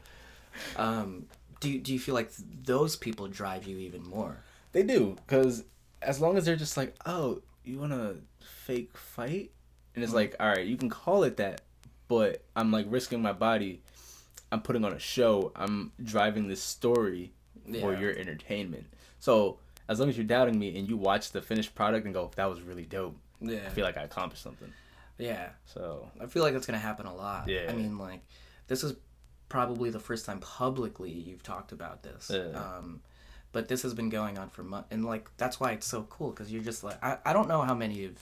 Um, do do you feel like those people drive you even more? They do, because as long as they're just like, oh, you want to fake fight? And it's like, all right, you can call it that, but I'm like risking my body. I'm putting on a show. I'm driving this story for your entertainment. So as long as you're doubting me and you watch the finished product and go, that was really dope, Yeah, I feel like I accomplished something. yeah. So I feel like that's gonna happen a lot. Yeah. I mean, like, this is probably the first time publicly you've talked about this. Yeah. Um, but this has been going on for months, and like that's why it's so cool because you're just like I, I don't know how many of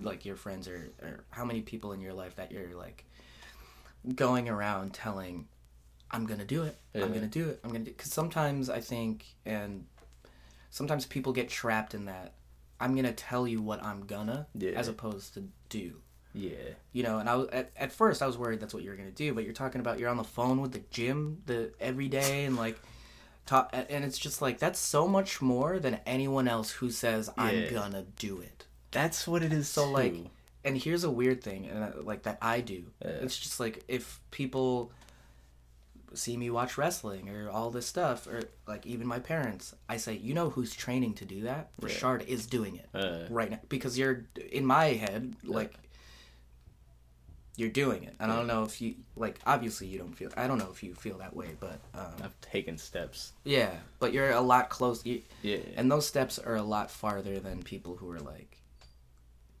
like your friends or or how many people in your life that you're like going around telling I'm gonna do it. I'm gonna do it. I'm gonna do because sometimes I think and sometimes people get trapped in that. I'm gonna tell you what I'm gonna, Yeah. as opposed to do. Yeah. You know, and I was at, at first I was worried that's what you were gonna do, but you're talking about you're on the phone with the gym the every day and like talk, and it's just like that's so much more than anyone else who says I'm Yeah. gonna do it. That's what it is. So like, and here's a weird thing, and uh, like that I do. Yeah. It's just like if people see me watch wrestling or all this stuff, or like even my parents, I say, you know who's training to do that? Yeah. Rashard is doing it Uh, right now because you're in my head like. You're doing it, and I don't know if you like. Obviously, you don't feel. I don't know if you feel that way, but um, I've taken steps. yeah. But you're a lot closer. You, Yeah. and those steps are a lot farther than people who are like,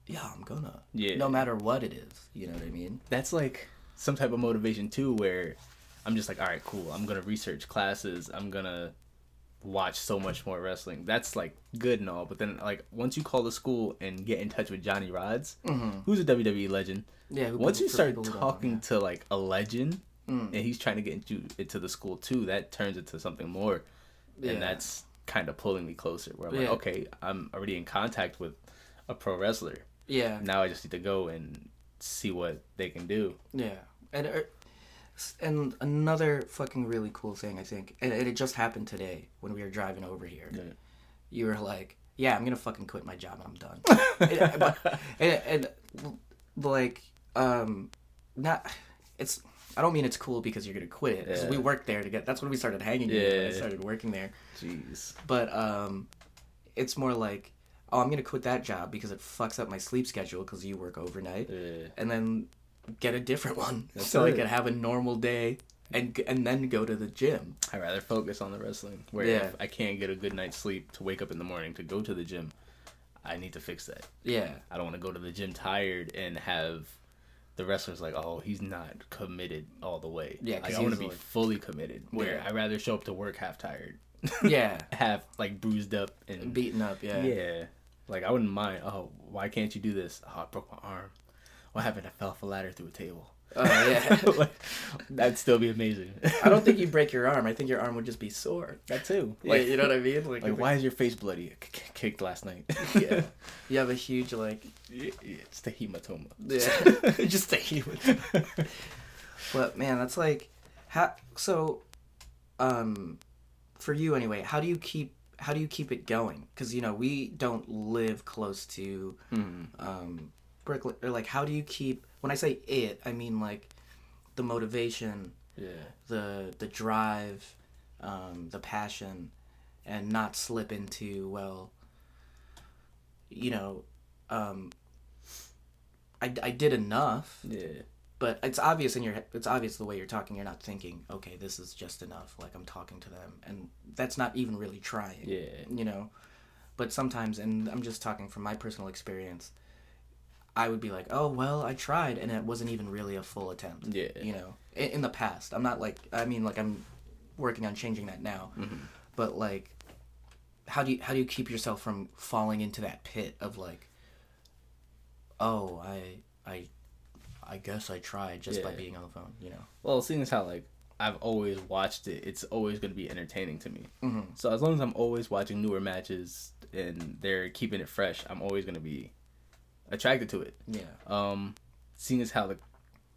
yeah, I'm gonna. Yeah. No matter what it is. You know what I mean? that's like some type of motivation too where i'm just like all right cool i'm gonna research classes i'm gonna watch so much more wrestling that's like good and all but then like once you call the school and get in touch with Johnny Rodz who's a wwe legend Yeah. once you start people who don't talking know, to like a legend Mm. and he's trying to get into into the school too that turns into something more Yeah. and that's kind of pulling me closer where i'm Yeah. like okay i'm already in contact with a pro wrestler yeah. now i just need to go and see what they can do Yeah. And er, and another fucking really cool thing I think, and it just happened today when we were driving over here. Yeah. You were like, "Yeah, I'm gonna fucking quit my job and I'm done." and, but, and, and like, um, not it's. I don't mean it's cool because you're gonna quit it. Yeah. we worked there to get. That's when we started hanging. when I Yeah. started working there. jeez But um, it's more like, oh, I'm gonna quit that job because it fucks up my sleep schedule because you work overnight Yeah. and then get a different one That's so I it. could have a normal day and and then go to the gym. I rather focus on the wrestling. Where Yeah. if I can't get a good night's sleep to wake up in the morning to go to the gym, I need to fix that. Yeah, I don't want to go to the gym tired and have the wrestlers like, oh, he's not committed all the way. Yeah, like, I want to be like- fully committed. Where Yeah. I rather show up to work half tired, yeah, half like bruised up and beaten up. Yeah, yeah. Like I wouldn't mind. Oh, why can't you do this? Oh, I broke my arm. What happened? I fell off a ladder through a table. Oh yeah. like, that'd still be amazing. I don't think you'd break your arm. I think your arm would just be sore. that too. Like, Like, you know what I mean? Like, like why is your face bloody? Kicked last night. Yeah, you have a huge like Yeah, it's the hematoma. yeah, just the hematoma. But man, that's like, how so, um, for you anyway. How do you keep how do you keep it going? Because you know we don't live close to Mhm. um, Brooklyn, or like how do you keep? When I say it, I mean like the motivation, Yeah. the the drive, um, the passion, and not slip into well, you know, um, I, I did enough, Yeah. But it's obvious in your it's obvious the way you're talking. You're not thinking, okay, this is just enough. Like I'm talking to them, and that's not even really trying Yeah. you know but sometimes and i'm just talking from my personal experience i would be like oh well i tried and it wasn't even really a full attempt Yeah. you know in, in the past i'm not like i mean like i'm working on changing that now Mm-hmm. but like how do you how do you keep yourself from falling into that pit of like oh i i i guess i tried just by being on the phone you know Well, seeing as how like I've always watched it, it's always going to be entertaining to me. Mhm. So as long as I'm always watching newer matches and they're keeping it fresh, I'm always going to be attracted to it. yeah Um, seeing as how the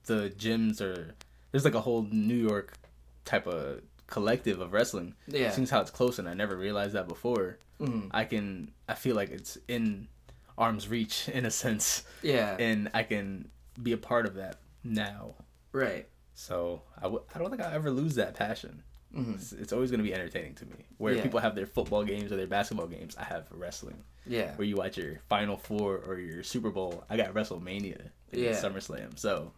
the gyms are there's like a whole New York type of collective of wrestling. yeah Seeing as how it's close and I never realized that before. Mhm. I can I feel like it's in arm's reach in a sense, yeah and I can be a part of that now. right So I w- I don't think I'll ever lose that passion. Mhm. It's, it's always going to be entertaining to me. Where Yeah. people have their football games or their basketball games, I have wrestling. yeah Where you watch your Final Four or your Super Bowl, I got WrestleMania and Yeah. SummerSlam. So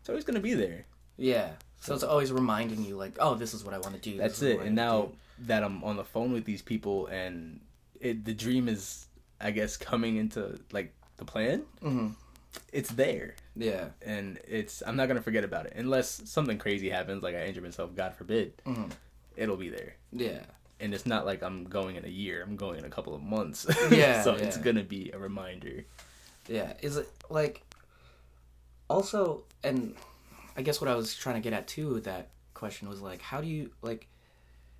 it's always going to be there. Yeah. So it's always reminding you, like, oh, this is what I want to do. That's it. And now do. that I'm on the phone with these people and it, the dream is, I guess, coming into like the plan, Mhm. It's there. yeah, And it's I'm not gonna forget about it unless something crazy happens, like I injure myself, God forbid. Mhm. It'll be there. yeah, and it's not like I'm going in a year. I'm going in a couple of months. Yeah, so it's gonna be a reminder. yeah. Is it like also, and I guess what I was trying to get at too with that question was like, how do you like?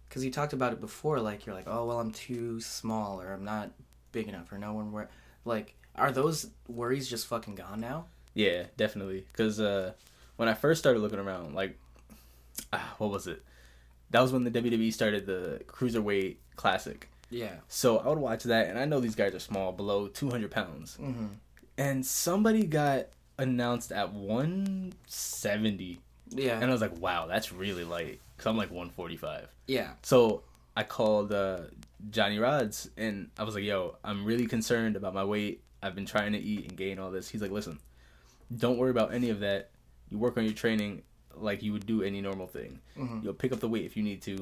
Because you talked about it before, like you're like, oh well, I'm too small or I'm not big enough or no one where like are those worries just fucking gone now? Yeah, definitely. Because uh, when I first started looking around, like, ah, what was it? That was when the WWE started the Cruiserweight Classic. Yeah. So I would watch that, and I know these guys are small, below 200 pounds. Mm-hmm. And somebody got announced at 170. Yeah. And I was like, wow, that's really light. Because I'm like 145. yeah. So I called uh, Johnny Rodz, and I was like, yo, I'm really concerned about my weight. I've been trying to eat and gain all this. He's like, listen, don't worry about any of that. You work on your training like you would do any normal thing. Mhm. You'll pick up the weight if you need to.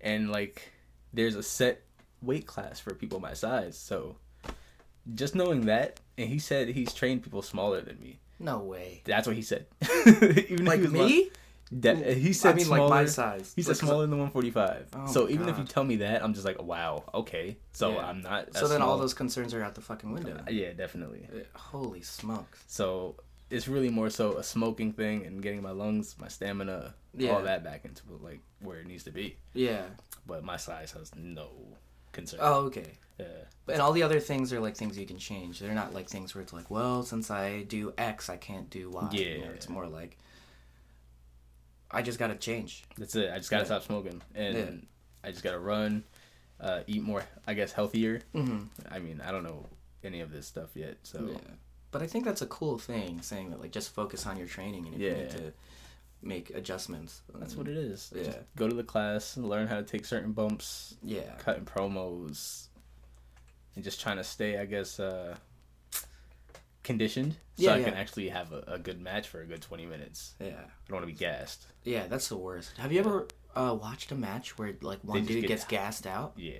And like there's a set weight class for people my size. So just knowing that and he said he's trained people smaller than me. No way. That's what he said. Even Like he was me? that- he said I mean, smaller, like my size. He said Like, smaller than 145. Oh so even if you tell me that, I'm just like, wow, okay. So Yeah. I'm not. So then all those concerns are out the fucking window. Yeah, definitely. Uh, Holy smokes. So it's really more so a smoking thing and getting my lungs, my stamina, Yeah. all that back into like where it needs to be. Yeah. But my size has no concern. Oh, okay. Yeah. But and all the other things are like things you can change. They're not like things where it's like, well, since I do X, I can't do Y. Yeah. Or it's more like, I just gotta change. That's it. I just gotta Yeah. stop smoking, and Yeah. I just gotta run, uh, eat more. I guess healthier. Mm-hmm. I mean, I don't know any of this stuff yet, so Yeah. But I think that's a cool thing, saying that like just focus on your training and if you need to make adjustments. that's what it is. Yeah. Just go to the class, learn how to take certain bumps, Yeah. cutting promos, and just trying to stay, I guess, uh, conditioned so Yeah, I can actually have a, a good match for a good twenty minutes. Yeah. I don't want to be gassed. Yeah, that's the worst. Have you ever uh, watched a match where like one dude get- gets gassed out? Yeah,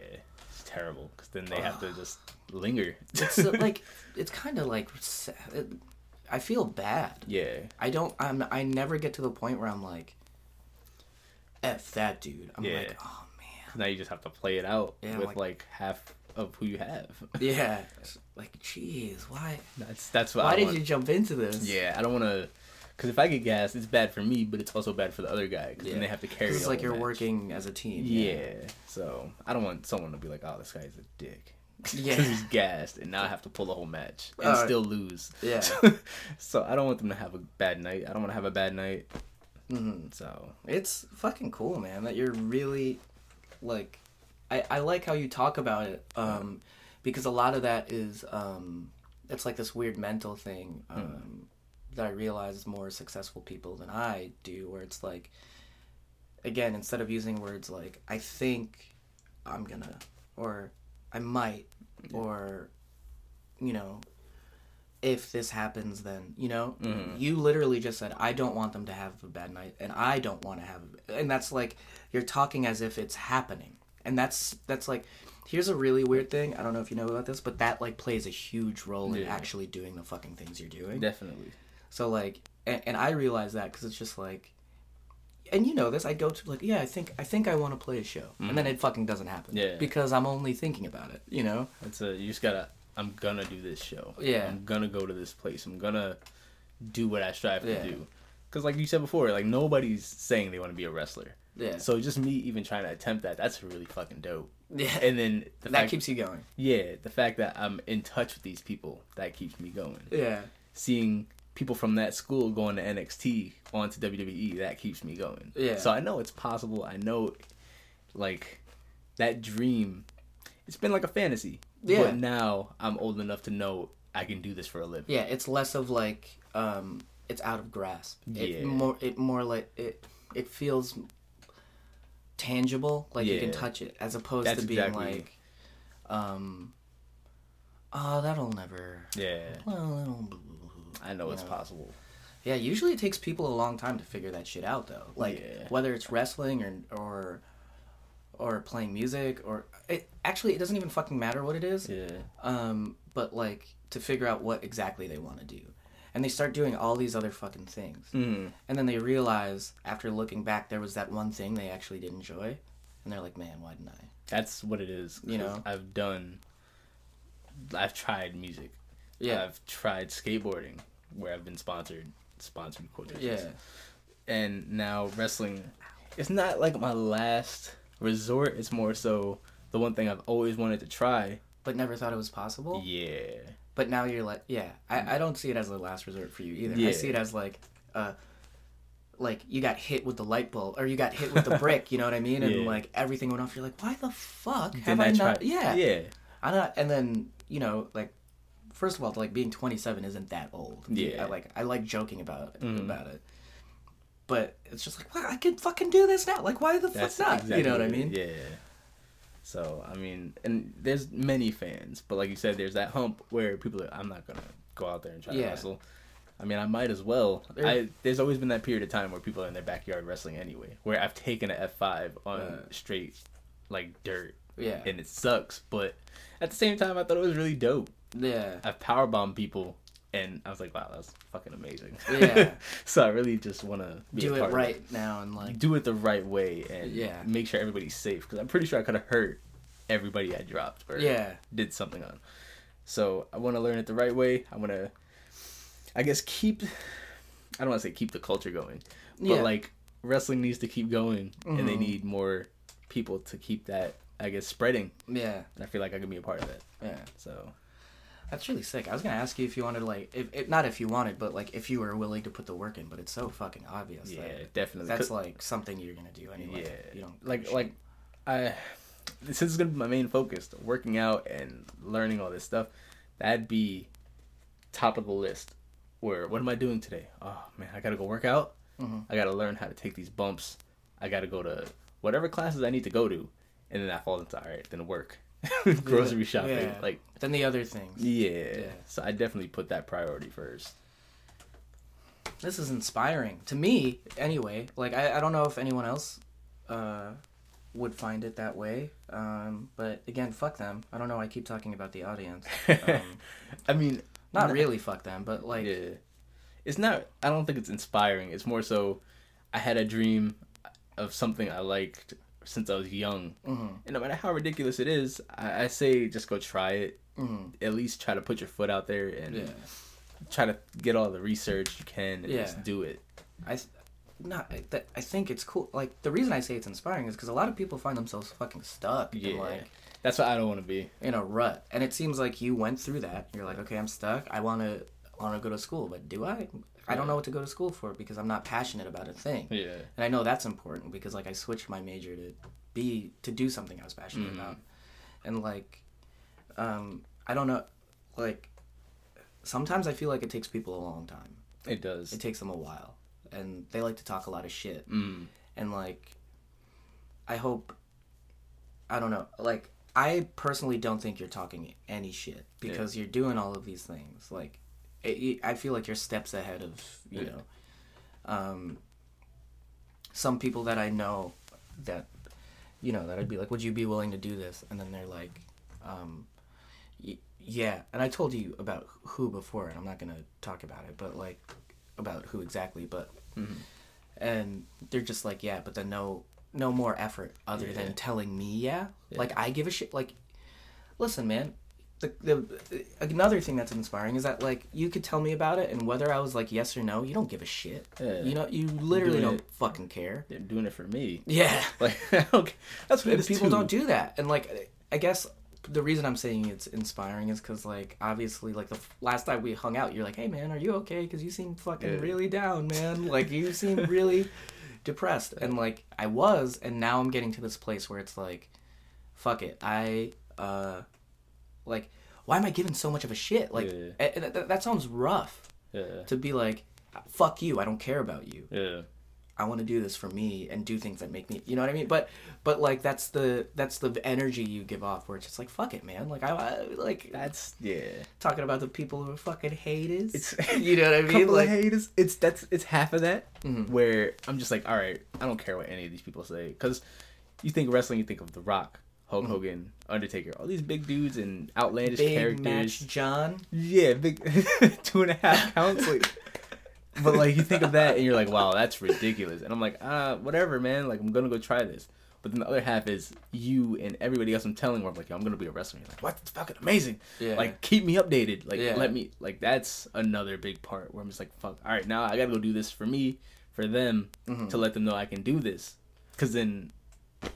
it's terrible because then they have to just linger. It's like it's kind of like I feel bad. yeah, I don't. I'm. I never get to the point where I'm like, f that dude. I'm Yeah. like, oh man. now you just have to play it out Yeah, with like- like, half of who you have. Yeah. Like, jeez, why? That's that's. Why I did you jump into this? Yeah, I don't want to. Because if I get gassed, it's bad for me, but it's also bad for the other guy. Because Yeah. then they have to carry. it's like you're match. working as a team. Yeah. So I don't want someone to be like, "Oh, this guy's a dick." Yeah. He's gassed, and now I have to pull the whole match and Uh, still lose. Yeah. so I don't want them to have a bad night. I don't want to have a bad night. hmm So It's fucking cool, man. That you're really like. I I like how you talk about it. Um, because a lot of that is um, it's like this weird mental thing. Um, that I realize more successful people than I do, where it's like, again, instead of using words like "I think I'm gonna" or "I might," or you know, if this happens, then you know, Mhm. you literally just said, "I don't want them to have a bad night," and I don't want to have, and that's like you're talking as if it's happening, and that's that's like. Here's a really weird thing. I don't know if you know about this, but that like plays a huge role in actually doing the fucking things you're doing. definitely. So like, and, and I realize that because it's just like, and you know this. I go to like, yeah, I think I think I want to play a show, and then it fucking doesn't happen. Mm-hmm. Yeah. Because I'm only thinking about it. You know. It's a you just gotta. I'm gonna do this show. Yeah. I'm gonna go to this place. I'm gonna do what I strive Yeah. to do. Because like you said before, like nobody's saying they want to be a wrestler. Yeah. So just me even trying to attempt that, that's really fucking dope. yeah. And then the that fact, keeps you going. yeah, the fact that I'm in touch with these people, that keeps me going. Yeah. Seeing people from that school going to NXT onto WWE, that keeps me going. Yeah. So I know it's possible. I know, like, that dream. It's been like a fantasy. Yeah. But now I'm old enough to know I can do this for a living. Yeah. It's less of like, um, it's out of grasp. It Yeah. more. It more like it. It feels tangible, like you can touch it, as opposed That's to being exactly- like, um, oh, that'll never. Yeah. Well, that'll. I know it's possible. Yeah, usually it takes people a long time to figure that shit out, though. Like Yeah. whether it's wrestling or or or playing music or it actually it doesn't even fucking matter what it is. Yeah. Um, but like to figure out what exactly they want to do, and they start doing all these other fucking things, Mm. and then they realize after looking back there was that one thing they actually did enjoy, and they're like, man, why didn't I? That's what it is. You know? I've done. I've tried music. Yeah, I've tried skateboarding, where I've been sponsored, sponsored quotations. yeah, And now wrestling, it's not like my last resort. It's more so the one thing I've always wanted to try. But never thought it was possible. Yeah. But now you're like, yeah, I, I don't see it as a last resort for you either. I see it as like, uh, like you got hit with the light bulb or you got hit with the brick. You know what I mean? And Yeah. like everything went off. You're like, why the fuck have Then I, I not? Yeah, Yeah. I don't. And then you know, like, first of all, like being 27 isn't that old. Yeah. I like I like joking about Mhm. about it. But it's just like, I can fucking do this now. Like, why the That's fuck not? exactly you know what I mean? Yeah. So I mean, and there's many fans, but like you said, there's that hump where people are. I'm not gonna go out there and try to Yeah. wrestle. I mean, I might as well. There- I there's always been that period of time where people are in their backyard wrestling anyway, where I've taken an F5 on Uh. straight like dirt, Yeah. and it sucks. But at the same time, I thought it was really dope. Yeah. I've powerbombed people, and I was like, wow, that's fucking amazing. Yeah. so I really just want to Do it right now and like do it the right way and Yeah. make sure everybody's safe because I'm pretty sure I could have hurt everybody I dropped or Yeah. did something on. So I want to learn it the right way. I want to, I guess, keep. I don't want to say keep the culture going, but Yeah. like wrestling needs to keep going, and they Mhm. need more people to keep that. I guess spreading, yeah. and I feel like I can be a part of it. Yeah. So That's really sick. I was gonna ask you if you wanted like, if, if not if you wanted, but like if you were willing to put the work in. But it's so fucking obvious. yeah, that definitely. that's like something you're gonna do anyway. Yeah, You don't like like I since it's gonna be my main focus, working out and learning all this stuff, that'd be top of the list. Where what am I doing today? Oh man, I gotta go work out. Mhm. I gotta learn how to take these bumps. I gotta go to whatever classes I need to go to, and then that falls into all right, then work, grocery shopping, Yeah. like Then the other things. yeah. Yeah. So I definitely put that priority first. This is inspiring to me, anyway. Like I, I don't know if anyone else, uh, would find it that way. Um, but again, fuck them. I don't know. I keep talking about the audience. Um, I mean, not No. really fuck them, but like yeah it's not i don't think it's inspiring it's more so i had a dream of something i liked since i was young mhm, and no matter how ridiculous it is i, I say just go try it mhm, at least try to put your foot out there and yeah. try to get all the research you can and Yeah. just do it I not I, th- I think it's cool. Like the reason I say it's inspiring is because a lot of people find themselves fucking stuck yeah in like that's what i don't want to be in a rut, and it seems like you went through that. You're like, okay, I'm stuck. I want to want to go to school, but do I? I don't know what to go to school for because I'm not passionate about a thing, yeah and I know that's important because like I switched my major to be to do something I was passionate Mhm. about, and like, um, I don't know, like. Sometimes I feel like it takes people a long time. it does It takes them a while, and they like to talk a lot of shit. mm. and like i hope i don't know like i personally don't think you're talking any shit because you're doing all of these things like it, i feel like you're steps ahead of you Yeah. know um some people that i know that you know that i'd be like would you be willing to do this and then they're like um y- yeah and i told you about who before and i'm not gonna talk about it but like about who exactly but Mhm. and they're just like yeah but then no no more effort other Yeah. than telling me yeah. Yeah. like i give a shit like listen man the, the another thing that's inspiring is that like you could tell me about it and whether i was like yes or no you don't give a shit. Yeah. you know you literally don't it. fucking care. They're doing it for me. Yeah. Like okay. That's what people too. don't do that. And like i guess the reason i'm saying it's inspiring is because like obviously like the f- last time we hung out you're like hey man are you okay? Because you seem fucking Yeah. really down man. Like you seem really depressed. And like i was and now i'm getting to this place where it's like fuck it. I uh like why am i giving so much of a shit like Yeah. eh, eh, that, that sounds rough yeah to be like fuck you i don't care about you yeah I want to do this for me and do things that make me, you know what I mean? But, but like that's the that's the energy you give off where it's just like fuck it, man. Like I, I like that's yeah talking about the people who are fucking haters. It's- you know what I mean? couple Like of haters. It's that's it's half of that Mhm. where I'm just like, all right, I don't care what any of these people say because you think wrestling, you think of The Rock, Hulk Hogan, Undertaker, all these big dudes and outlandish big characters. match John. Yeah, big two and a half counts. Like, but like you think of that and you're like, wow, that's ridiculous. And I'm like, ah, whatever, man. Like I'm gonna go try this. But then the other half is you and everybody else I'm telling where I'm like, Yo, I'm gonna be a wrestler. You're like, what? That's fucking amazing. Yeah. Like keep me updated. Like Yeah. let me like that's another big part where I'm just like, fuck, all right, now I gotta go do this for me, for them, Mhm. to let them know I can do this. Because then,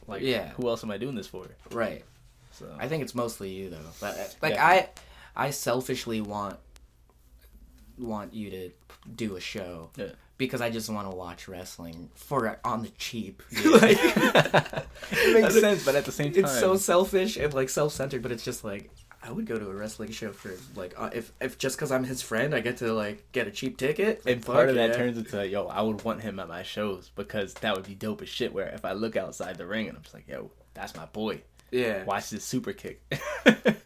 like, Yeah. who else am I doing this for? Right. So I think it's mostly you though. But, uh, like Yeah. I, I selfishly want want you to do a show Yeah. because I just want to watch wrestling for on the cheap. like, it makes sense, but at the same time, it's so selfish and like self-centered, but it's just like I would go to a wrestling show for like uh, if if just because I'm his friend, I get to like get a cheap ticket. And part of that yeah. turns into yo, I would want him at my shows because that would be dope as shit. Where if I look outside the ring and I'm just like, yo, that's my boy. yeah. Watch this super kick.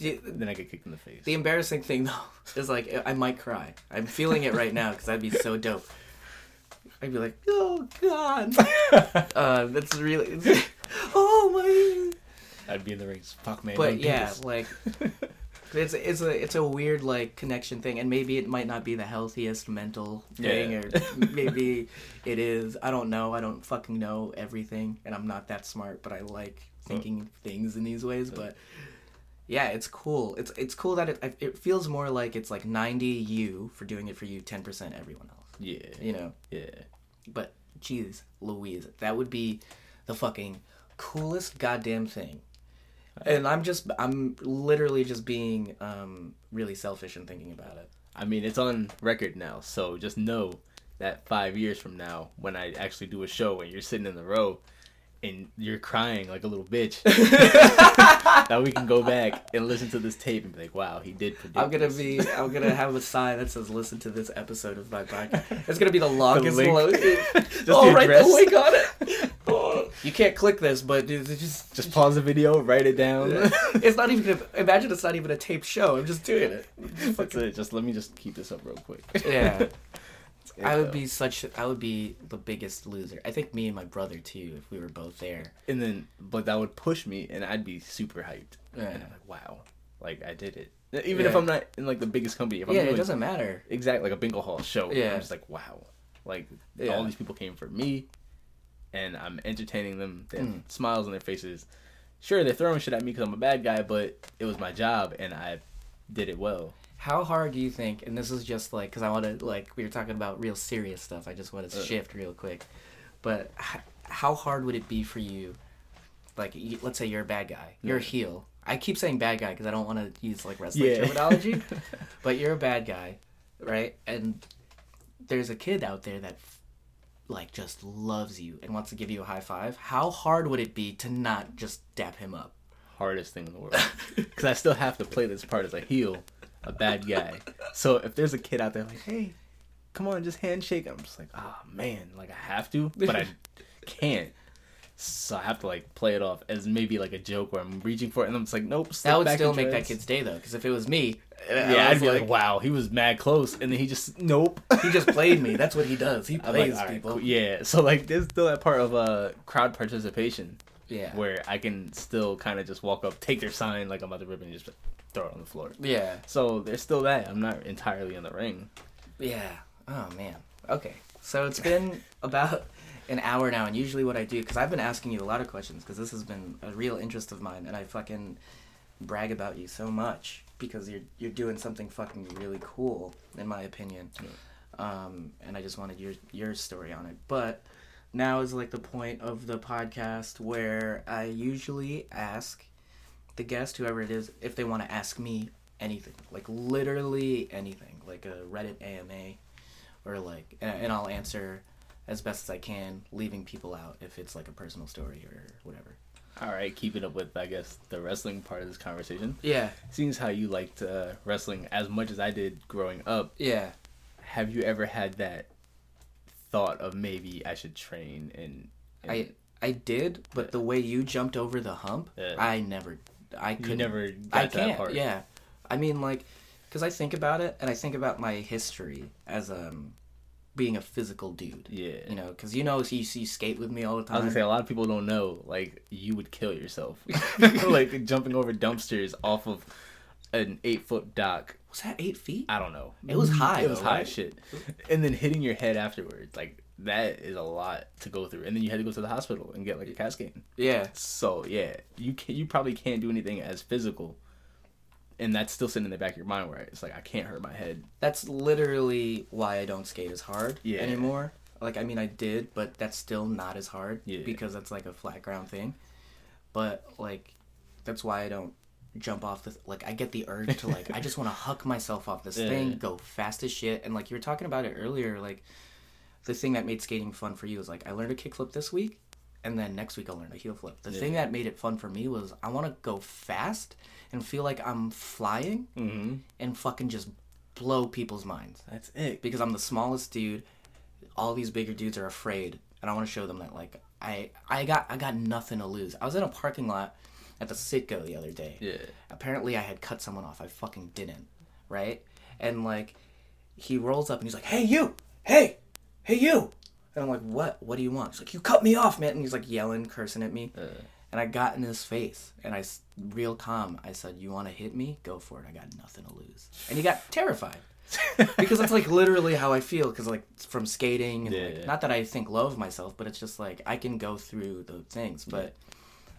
Then I get kicked in the face. the embarrassing thing though is like I might cry. I'm feeling it right now because that'd be so dope. I'd be like, oh god, uh, that's really, oh my. I'd be in the ring. Fuck man. But yeah, like it's it's a it's a weird like connection thing, and maybe it might not be the healthiest mental thing, Yeah. or maybe it is. I don't know. I don't fucking know everything, and I'm not that smart. But I like thinking things in these ways. But yeah, it's cool. It's it's cool that it it feels more like it's like 90 you for doing it for you, 10 percent everyone else. yeah, You know. yeah. But jeez, Louise, that would be the fucking coolest goddamn thing. And I'm just, I'm literally just being um, really selfish and thinking about it. I mean, it's on record now, so just know that five years from now, when I actually do a show and you're sitting in the row and you're crying like a little bitch, that we can go back and listen to this tape and be like, "Wow, he did predict." I'm gonna this." be, I'm gonna have a sign that says "Listen to this episode of my podcast." It's gonna be the longest. link. lo- oh, the right, the address. link on it. You can't click this, but dude, just, Just pause the video, write it down. it's not even. A, imagine it's not even a taped show. I'm just doing it. That's it. Just let me just keep this up real quick. Yeah. I would be such. I would be the biggest loser. I think me and my brother too, if we were both there. and then, but that would push me, and I'd be super hyped. Yeah. And I'm like, wow, like I did it. Even if I'm not in like the biggest company, if I'm yeah, doing it doesn't matter. Exactly, like a bingo hall show, Yeah. I'm just like, wow, like Yeah. all these people came for me, and I'm entertaining them. They Mm. smiles on their faces. Sure, they're throwing shit at me because I'm a bad guy, but it was my job, and I did it well. How hard do you think? And this is just like because I want to like we were talking about real serious stuff. I just want to Uh. shift real quick. But h- how hard would it be for you? Like, y- let's say you're a bad guy, you're a heel. I keep saying bad guy because I don't want to use like wrestling Yeah. terminology. but you're a bad guy, right? And there's a kid out there that like just loves you and wants to give you a high five. How hard would it be to not just dap him up? Hardest thing in the world because I still have to play this part as a heel, a bad guy. So if there's a kid out there like, hey, come on, just handshake, I'm just like, oh man, like I have to, but I can't. So I have to like play it off as maybe like a joke where I'm reaching for it, and I'm just like, nope. That would still make that kid's day though, because if it was me, Yeah, I'd be like, wow, he was mad close, and then he just nope. he just played me. That's what he does. He plays like, "All right, people. cool." Yeah, so like there's still that part of uh crowd participation Yeah. where I can still kind of just walk up, take their sign like I'm about to rip, and just throw it on the floor. Yeah. So there's still that. I'm not entirely in the ring. Yeah. Oh man. Okay. So it's been about an hour now, and usually what I do, because I've been asking you a lot of questions, because this has been a real interest of mine, and I fucking brag about you so much because you're you're doing something fucking really cool, in my opinion. Um, and I just wanted your your story on it, but. Now is like the point of the podcast where I usually ask the guest, whoever it is, if they want to ask me anything, like literally anything, like a Reddit AMA, or like, and, and I'll answer as best as I can, leaving people out if it's like a personal story or whatever. All right, keeping up with I guess the wrestling part of this conversation. Yeah, Seems how you liked uh, wrestling as much as I did growing up. yeah. Have you ever had that thought of maybe I should train and? and I I did, but the way you jumped over the hump, Yeah. I never, I could never I to that can't. part. Yeah, I mean, like, because I think about it, and I think about my history as um being a physical dude. Yeah. You know, because you know, you, you skate with me all the time. I was gonna say a lot of people don't know. Like you would kill yourself, like jumping over dumpsters off of an eight foot dock. Was that eight feet? I don't know. It was high, It was though, high right? shit, and then hitting your head afterwards. Like that is a lot to go through, and then you had to go to the hospital and get like a CAT scan. Yeah. So yeah, you can you probably can't do anything as physical, and that's still sitting in the back of your mind where it's like I can't hurt my head. That's literally why I don't skate as hard Yeah. anymore. Like I mean, I did, but that's still not as hard Yeah. because that's like a flat ground thing. But like, that's why I don't jump off the like. I get the urge to like. I just want to huck myself off this Yeah. thing, go fast as shit, and like you were talking about it earlier. Like, the thing that made skating fun for you is like I learned a kickflip this week, and then next week I'll learn a heel flip. The thing that made it fun for me was I want to go fast and feel like I'm flying Mm-hmm. and fucking just blow people's minds That's it. because I'm the smallest dude. All these bigger dudes are afraid, and I want to show them that like I I got I got nothing to lose. I was in a parking lot at the Citgo the other day. Yeah. Apparently, I had cut someone off. I fucking didn't, right? And like, he rolls up and he's like, "Hey you, hey, hey you," and I'm like, "What? What do you want?" He's like, "You cut me off, man!" And he's like yelling, cursing at me. Uh, And I got in his face, and I, real calm, I said, "You want to hit me? Go for it. I got nothing to lose." And he got terrified because that's like literally how I feel. Because like from skating, and like, Yeah. not that I think low of myself, but it's just like I can go through the things. But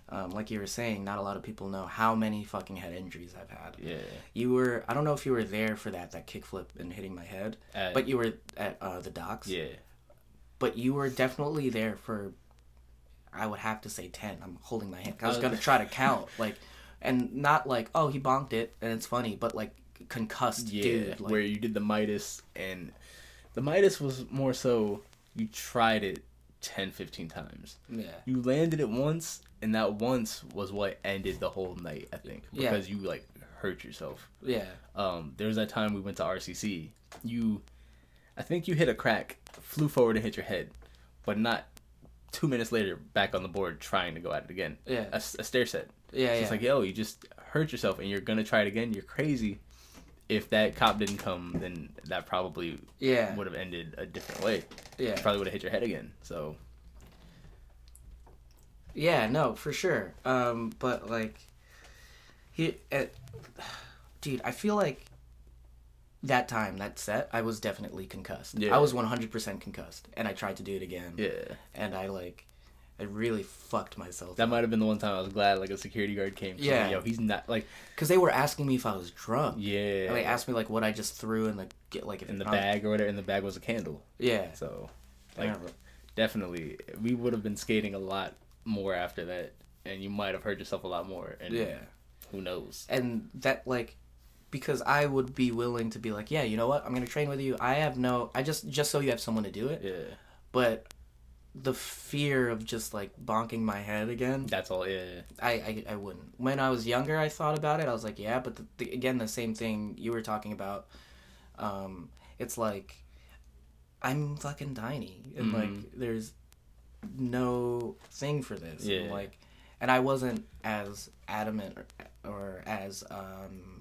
um, like you were saying, not a lot of people know how many fucking head injuries I've had. yeah. You were, I don't know if you were there for that, that kickflip and hitting my head, At- but you were at uh, the docks. Yeah. But you were definitely there for, I would have to say 10. I'm holding my hand. I was Uh, going to try to count. Like, and not like, oh, he bonked it and it's funny, but like concussed Yeah. dude. Like, where you did the Midas and the Midas was more so you tried it 10, 15 times. yeah. You landed it once, and that once was what ended the whole night. I think Yeah. because you like hurt yourself. Yeah. Um, there was that time we went to RCC. You, I think you hit a crack, flew forward and hit your head, but not two minutes later back on the board trying to go at it again. Yeah. A, a stair set. Yeah. So yeah. it's like, yo, you just hurt yourself and you're gonna try it again. You're crazy. If that cop didn't come, then that probably yeah. would have ended a different way. Yeah. Probably would have hit your head again. So Yeah, no, for sure. Um, but like, he, uh, dude, I feel like that time, that set, I was definitely concussed. Yeah. I was one hundred percent concussed, and I tried to do it again. yeah, and I like, I really fucked myself. that might have been the one time I was glad like a security guard came. Yeah. like, yo, he's not like because they were asking me if I was drunk. yeah. And they asked me like what I just threw in the get like if in the I was- bag or whatever. In the bag was a candle. Yeah. So like definitely we would have been skating a lot more after that, and you might have hurt yourself a lot more. And Yeah. who knows? and that like because I would be willing to be like, yeah, you know what? I'm gonna train with you. I have no, I just just so you have someone to do it. Yeah, But the fear of just like bonking my head again, that's all. Yeah, I, I I wouldn't. When I was younger, I thought about it. I was like, yeah, but the, the, again, the same thing you were talking about. Um, it's like I'm fucking tiny, and Mhm. like there's no thing for this. And, Yeah. like, and I wasn't as adamant or, or as um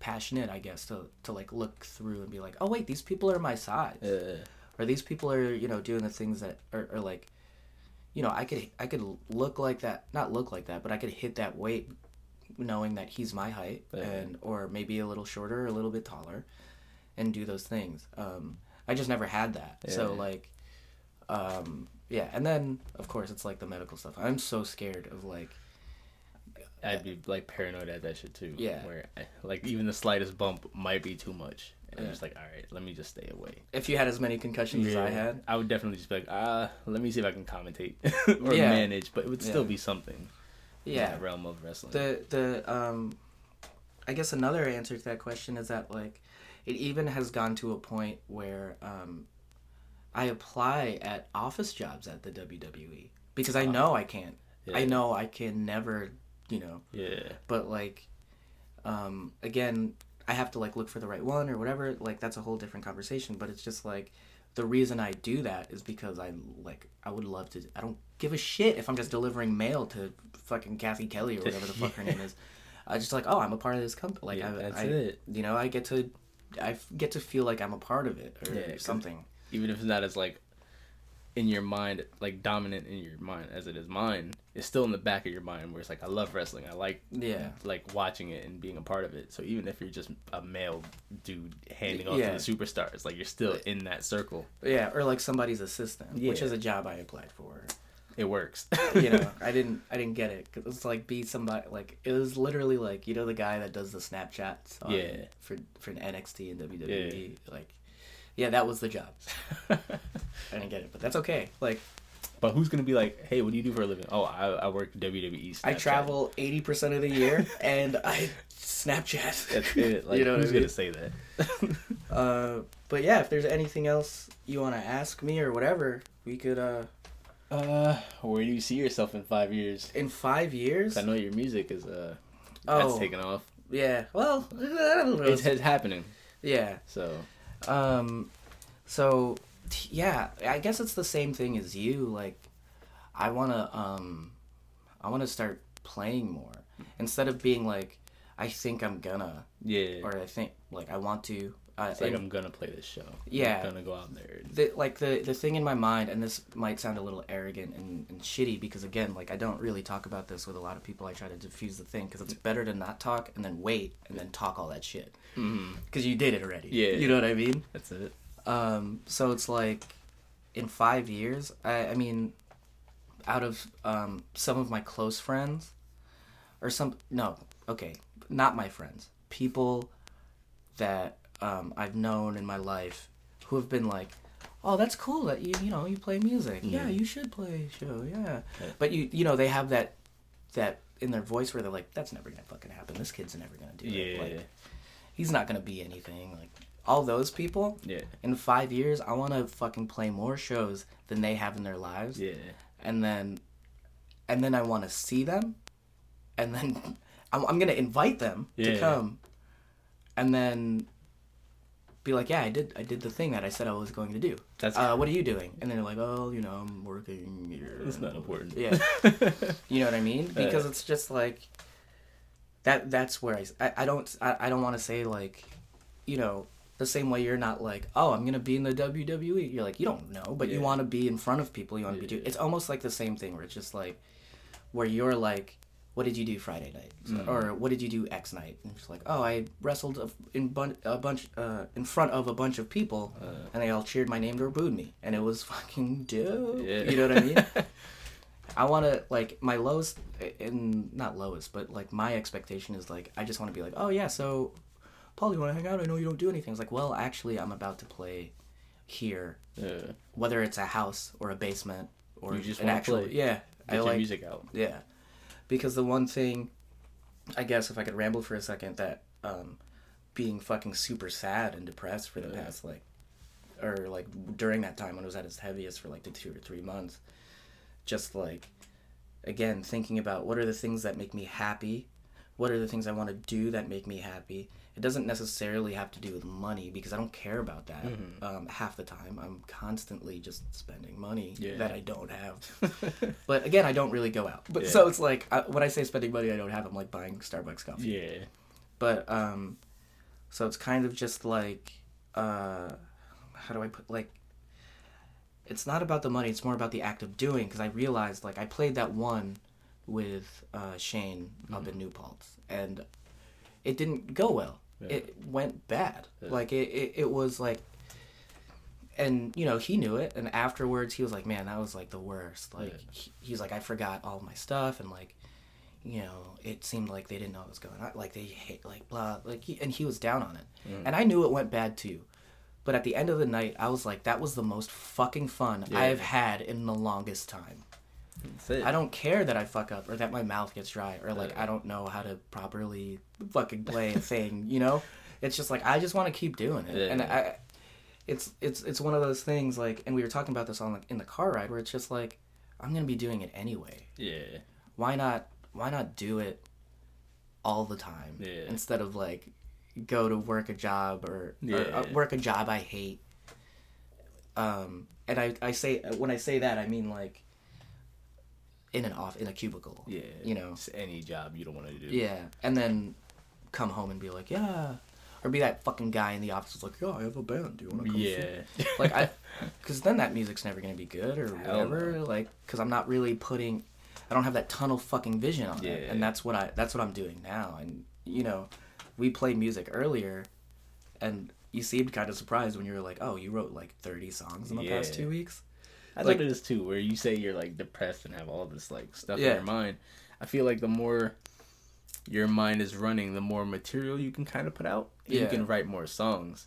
passionate, I guess, to to like look through and be like, oh wait, these people are my size. Yeah, or these people are you know doing the things that are, are like you know i could i could look like that not look like that but i could hit that weight knowing that he's my height Yeah. and or maybe a little shorter a little bit taller and do those things. Um i just never had that. So like um yeah. And then of course it's like the medical stuff. I'm so scared of like I'd be like paranoid at that shit too. Yeah. where I, like even the slightest bump might be too much, and Yeah. I'm just like, all right, let me just stay away. if you had as many concussions as i had I would definitely just be like, ah, let me see if I can commentate or Yeah. manage, but it would still Yeah. be something. in yeah realm of wrestling. the the um i guess another answer to that question is that like it even has gone to a point where um i apply at office jobs at the wwe because i know i can't i. Know i can never you know? Yeah, but like um again i have to like look for the right one or whatever like that's a whole different conversation but it's just like the reason i do that is because i like i would love to i don't give a shit if i'm just delivering mail to fucking cathy kelley or whatever the fuck her name is. I just like oh i'm a part of this company like Yeah, I, that's I, it. you know i get to I get to feel like i'm a part of it or Yeah, something. even if it's not as like in your mind, like dominant in your mind as it is mine, it's still in the back of your mind where it's like I love wrestling. I like yeah like watching it and being a part of it. So even if you're just a male dude handing off Yeah. to the superstars, like you're still in that circle. yeah or like somebody's assistant which is a job i applied for It works. you know i didn't i didn't get it 'Cause it's like be somebody like it was literally like you know the guy that does the snapchats on, Yeah. for for nxt and wwe like Yeah, that was the job. I didn't get it, but that's okay. Like But who's gonna be like, hey, what do you do for a living? Oh, I, I work WWE. I travel eighty percent of the year, and I Snapchat. That's it. Like, you know who's I mean? gonna say that? Uh, but yeah, if there's anything else you want to ask me or whatever, we could. Uh, uh, where do you see yourself in five years? in five years? I know your music is uh, that's Oh, taking off. yeah. Well, I don't know. It's, it's happening. yeah. So Um, so t- yeah, I guess it's the same thing as you. Like, I wanna um, I wanna start playing more instead of being like, I think I'm gonna, yeah, or I think like I want to. Uh, it's like I'm gonna play this show. Yeah. I'm gonna go out there. and- the, like the the thing in my mind, and this might sound a little arrogant and, and shitty because again, like I don't really talk about this with a lot of people. I try to diffuse the thing because it's better to not talk and then wait and then talk all that shit Mhm. because you did it already. Yeah. you know what I mean. That's it. Um, so it's like in five years, I, I mean, out of um, some of my close friends, or some, no, okay, not my friends, people that um, I've known in my life who have been like, oh, that's cool that you, you know, you play music. Yeah, Yeah. you should play a show. Yeah. Yeah. But you, you know, they have that, that in their voice where they're like, that's never to fucking happen. This kid's never to do it. Yeah, Like, he's not to be anything. Like, all those people, yeah, in five years, I want to fucking play more shows than they have in their lives, yeah. and then, and then I want to see them, and then I'm, I'm gonna invite them to come, and then be like, yeah, I did, I did the thing that I said I was going to do. That's Uh, what are you doing? And they're like, oh, you know, I'm working here. it's not important. Yeah. You know what I mean? Because it's just like that. That's where I. I, I don't. I, I don't want to say like, you know, the same way you're not like, oh, I'm gonna be in the WWE. You're like, you don't know, but you want to be in front of people. You want to be. Yeah. Do, it's almost like the same thing where it's just like, where you're like, what did you do Friday night, So- Mhm. or what did you do X night? And it's like, oh, I wrestled a, in bun- a bunch uh, in front of a bunch of people, Uh, and they all cheered my name or booed me, and it was fucking dope. yeah. You know what I mean? I want to like my lowest, and not lowest, but like my expectation is like I just want to be like, oh yeah, so Paul, you want to hang out? I know you don't do anything. It's like, well, actually, I'm about to play here, yeah. whether it's a house or a basement or You just an wanna actual play. yeah. Get I your like music out. yeah, because the one thing, I guess if I could ramble for a second, that um, being fucking super sad and depressed for the Yeah. past like, or like during that time when it was at its heaviest for like the two or three months, just like, again thinking about what are the things that make me happy, what are the things I want to do that make me happy. It doesn't necessarily have to do with money because I don't care about that. Mhm. Um, half the time, I'm constantly just spending money Yeah. that I don't have. But again, I don't really go out. But Yeah. so it's like I, when I say spending money I don't have, I'm like buying Starbucks coffee. yeah. But um, so it's kind of just like uh, how do I put like. It's not about the money. It's more about the act of doing. Because I realized, like, I played that one with uh, Shane up in New Paltz, and it didn't go well. Yeah. It went bad. Yeah. Like it, it, it was like and you know he knew it and afterwards he was like man that was like the worst like Yeah. he, he's like i forgot all my stuff and like you know it seemed like they didn't know what was going on like they hate like blah like he, and he was down on it Mm. and i knew it went bad too but at the end of the night i was like that was the most fucking fun Yeah. i've had in the longest time i don't care that i fuck up or that my mouth gets dry or like Yeah. i don't know how to properly fucking play a thing you know it's just like i just want to keep doing it and i it's it's it's one of those things like and we were talking about this on like in the car ride where it's just like i'm gonna be doing it anyway Yeah. why not why not do it all the time Yeah. instead of like go to work a job or, or, uh, work a job i hate um and i i say when i say that i mean like in an off in a cubicle Yeah. you know any job you don't want to do. yeah and then come home and be like yeah or be that fucking guy in the office who's like yeah i have a band do you want to come Yeah. like I, because then that music's never gonna be good or whatever. Like, because I'm not really putting, I don't have that tunnel fucking vision on it, and that's what I that's what I'm doing now. And you know, we played music earlier, and you seemed kind of surprised when you were like, "Oh, you wrote like 30 songs in the past two weeks." I Like- thought it is too, where you say you're like depressed and have all this like stuff Yeah. in your mind. I feel like the more your mind is running, the more material you can kind of put out. and You can write more songs.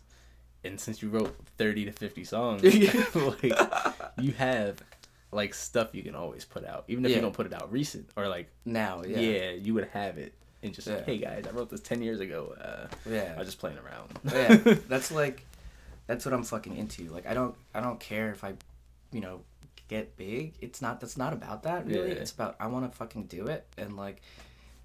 and since you wrote 30 to 50 songs, like you have like stuff you can always put out, even if Yeah. you don't put it out recent or like now, yeah, yeah. you would have it and just Yeah. hey guys, I wrote this 10 years ago. Uh, Yeah. I was just playing around. yeah, that's like that's what I'm fucking into. Like I don't I don't care if I, you know, get big. It's not that's not about that really. Yeah. It's about I want to fucking do it and like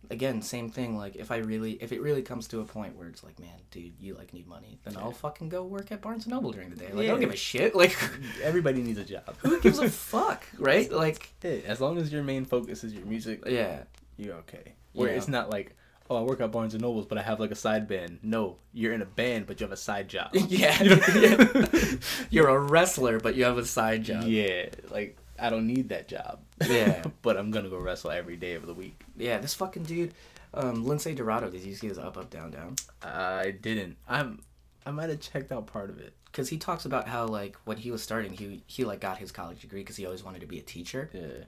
again, same thing like if I really if it really comes to a point where it's like, man, dude, you like need money, then I'll fucking go work at Barnes and Noble during the day. Like I don't give a shit. Like Everybody needs a job. who gives a fuck, right? Like Hey, as long as your main focus is your music, yeah. you're okay. Where Yeah. it's not like, oh, I work at Barnes and Nobles, but I have like a side band. No, you're in a band, but you have a side job. Yeah. You know? You're a wrestler, but you have a side job. yeah, like I don't need that job. Yeah. but I'm gonna go wrestle every day of the week. Yeah, this fucking dude, um, Lince Dorado, did you see his up, up, down, down? I didn't. I'm. I might have checked out part of it. because he talks about how like when he was starting he he like got his college degree because he always wanted to be a teacher Yeah,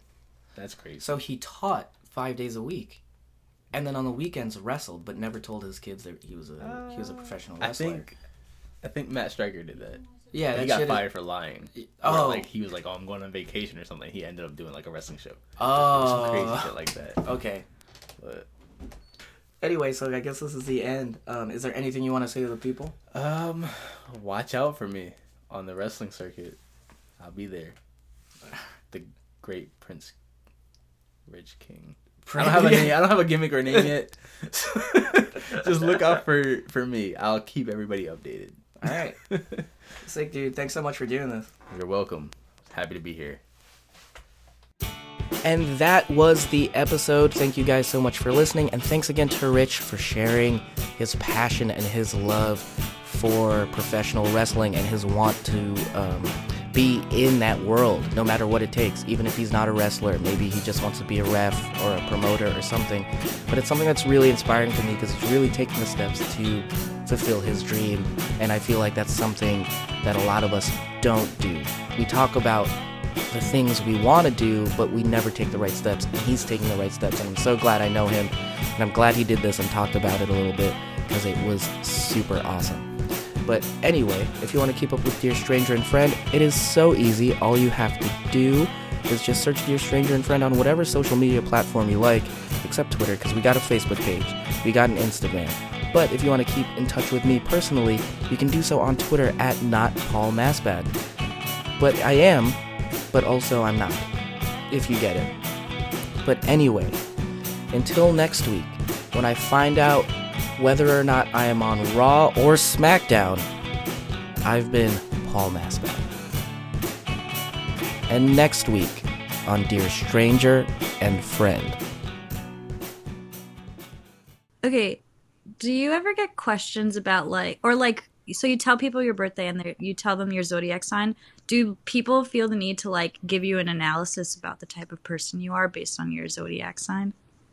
that's crazy. so he taught five days a week and then on the weekends wrestled but never told his kids that he was a he was a professional wrestler. I wrestler think, I think Matt Striker did that. yeah he got shit is- fired for lying. Oh. Or, like he was like, "Oh, I'm going on vacation or something." He ended up doing like a wrestling show. oh Some crazy shit like that. okay But anyway so i guess this is the end um is there anything you want to say to the people um, watch out for me on the wrestling circuit. I'll be there. The great Prince Rich King. I don't have a name. I don't have a gimmick or name yet. Just look out for for me. I'll keep everybody updated. all right sick dude thanks so much for doing this You're welcome. Happy to be here. And that was the episode. Thank you guys so much for listening. And thanks again to Rich for sharing his passion and his love for professional wrestling and his want to um, be in that world, no matter what it takes. Even if he's not a wrestler, maybe he just wants to be a ref or a promoter or something. But it's something that's really inspiring to me because he's really taking the steps to fulfill his dream. And I feel like that's something that a lot of us don't do. We talk about the things we want to do, but we never take the right steps. And he's taking the right steps, and I'm so glad I know him. And I'm glad he did this and talked about it a little bit because it was super awesome. But anyway, if you want to keep up with Dear Stranger and Friend, it is so easy. All you have to do is just search Dear Stranger and Friend on whatever social media platform you like, except Twitter, because we got a Facebook page, we got an Instagram. But if you want to keep in touch with me personally, you can do so on Twitter at not Paul Masbad. But I am, but also I'm not, if you get it. But anyway, until next week, when I find out whether or not I am on Raw or SmackDown, I've been Paul Masbad. And next week on Dear Stranger and Friend. Okay, do you ever get questions about like, or like, so you tell people your birthday and you tell them your zodiac sign? Do people feel the need to like give you an analysis about the type of person you are based on your zodiac sign?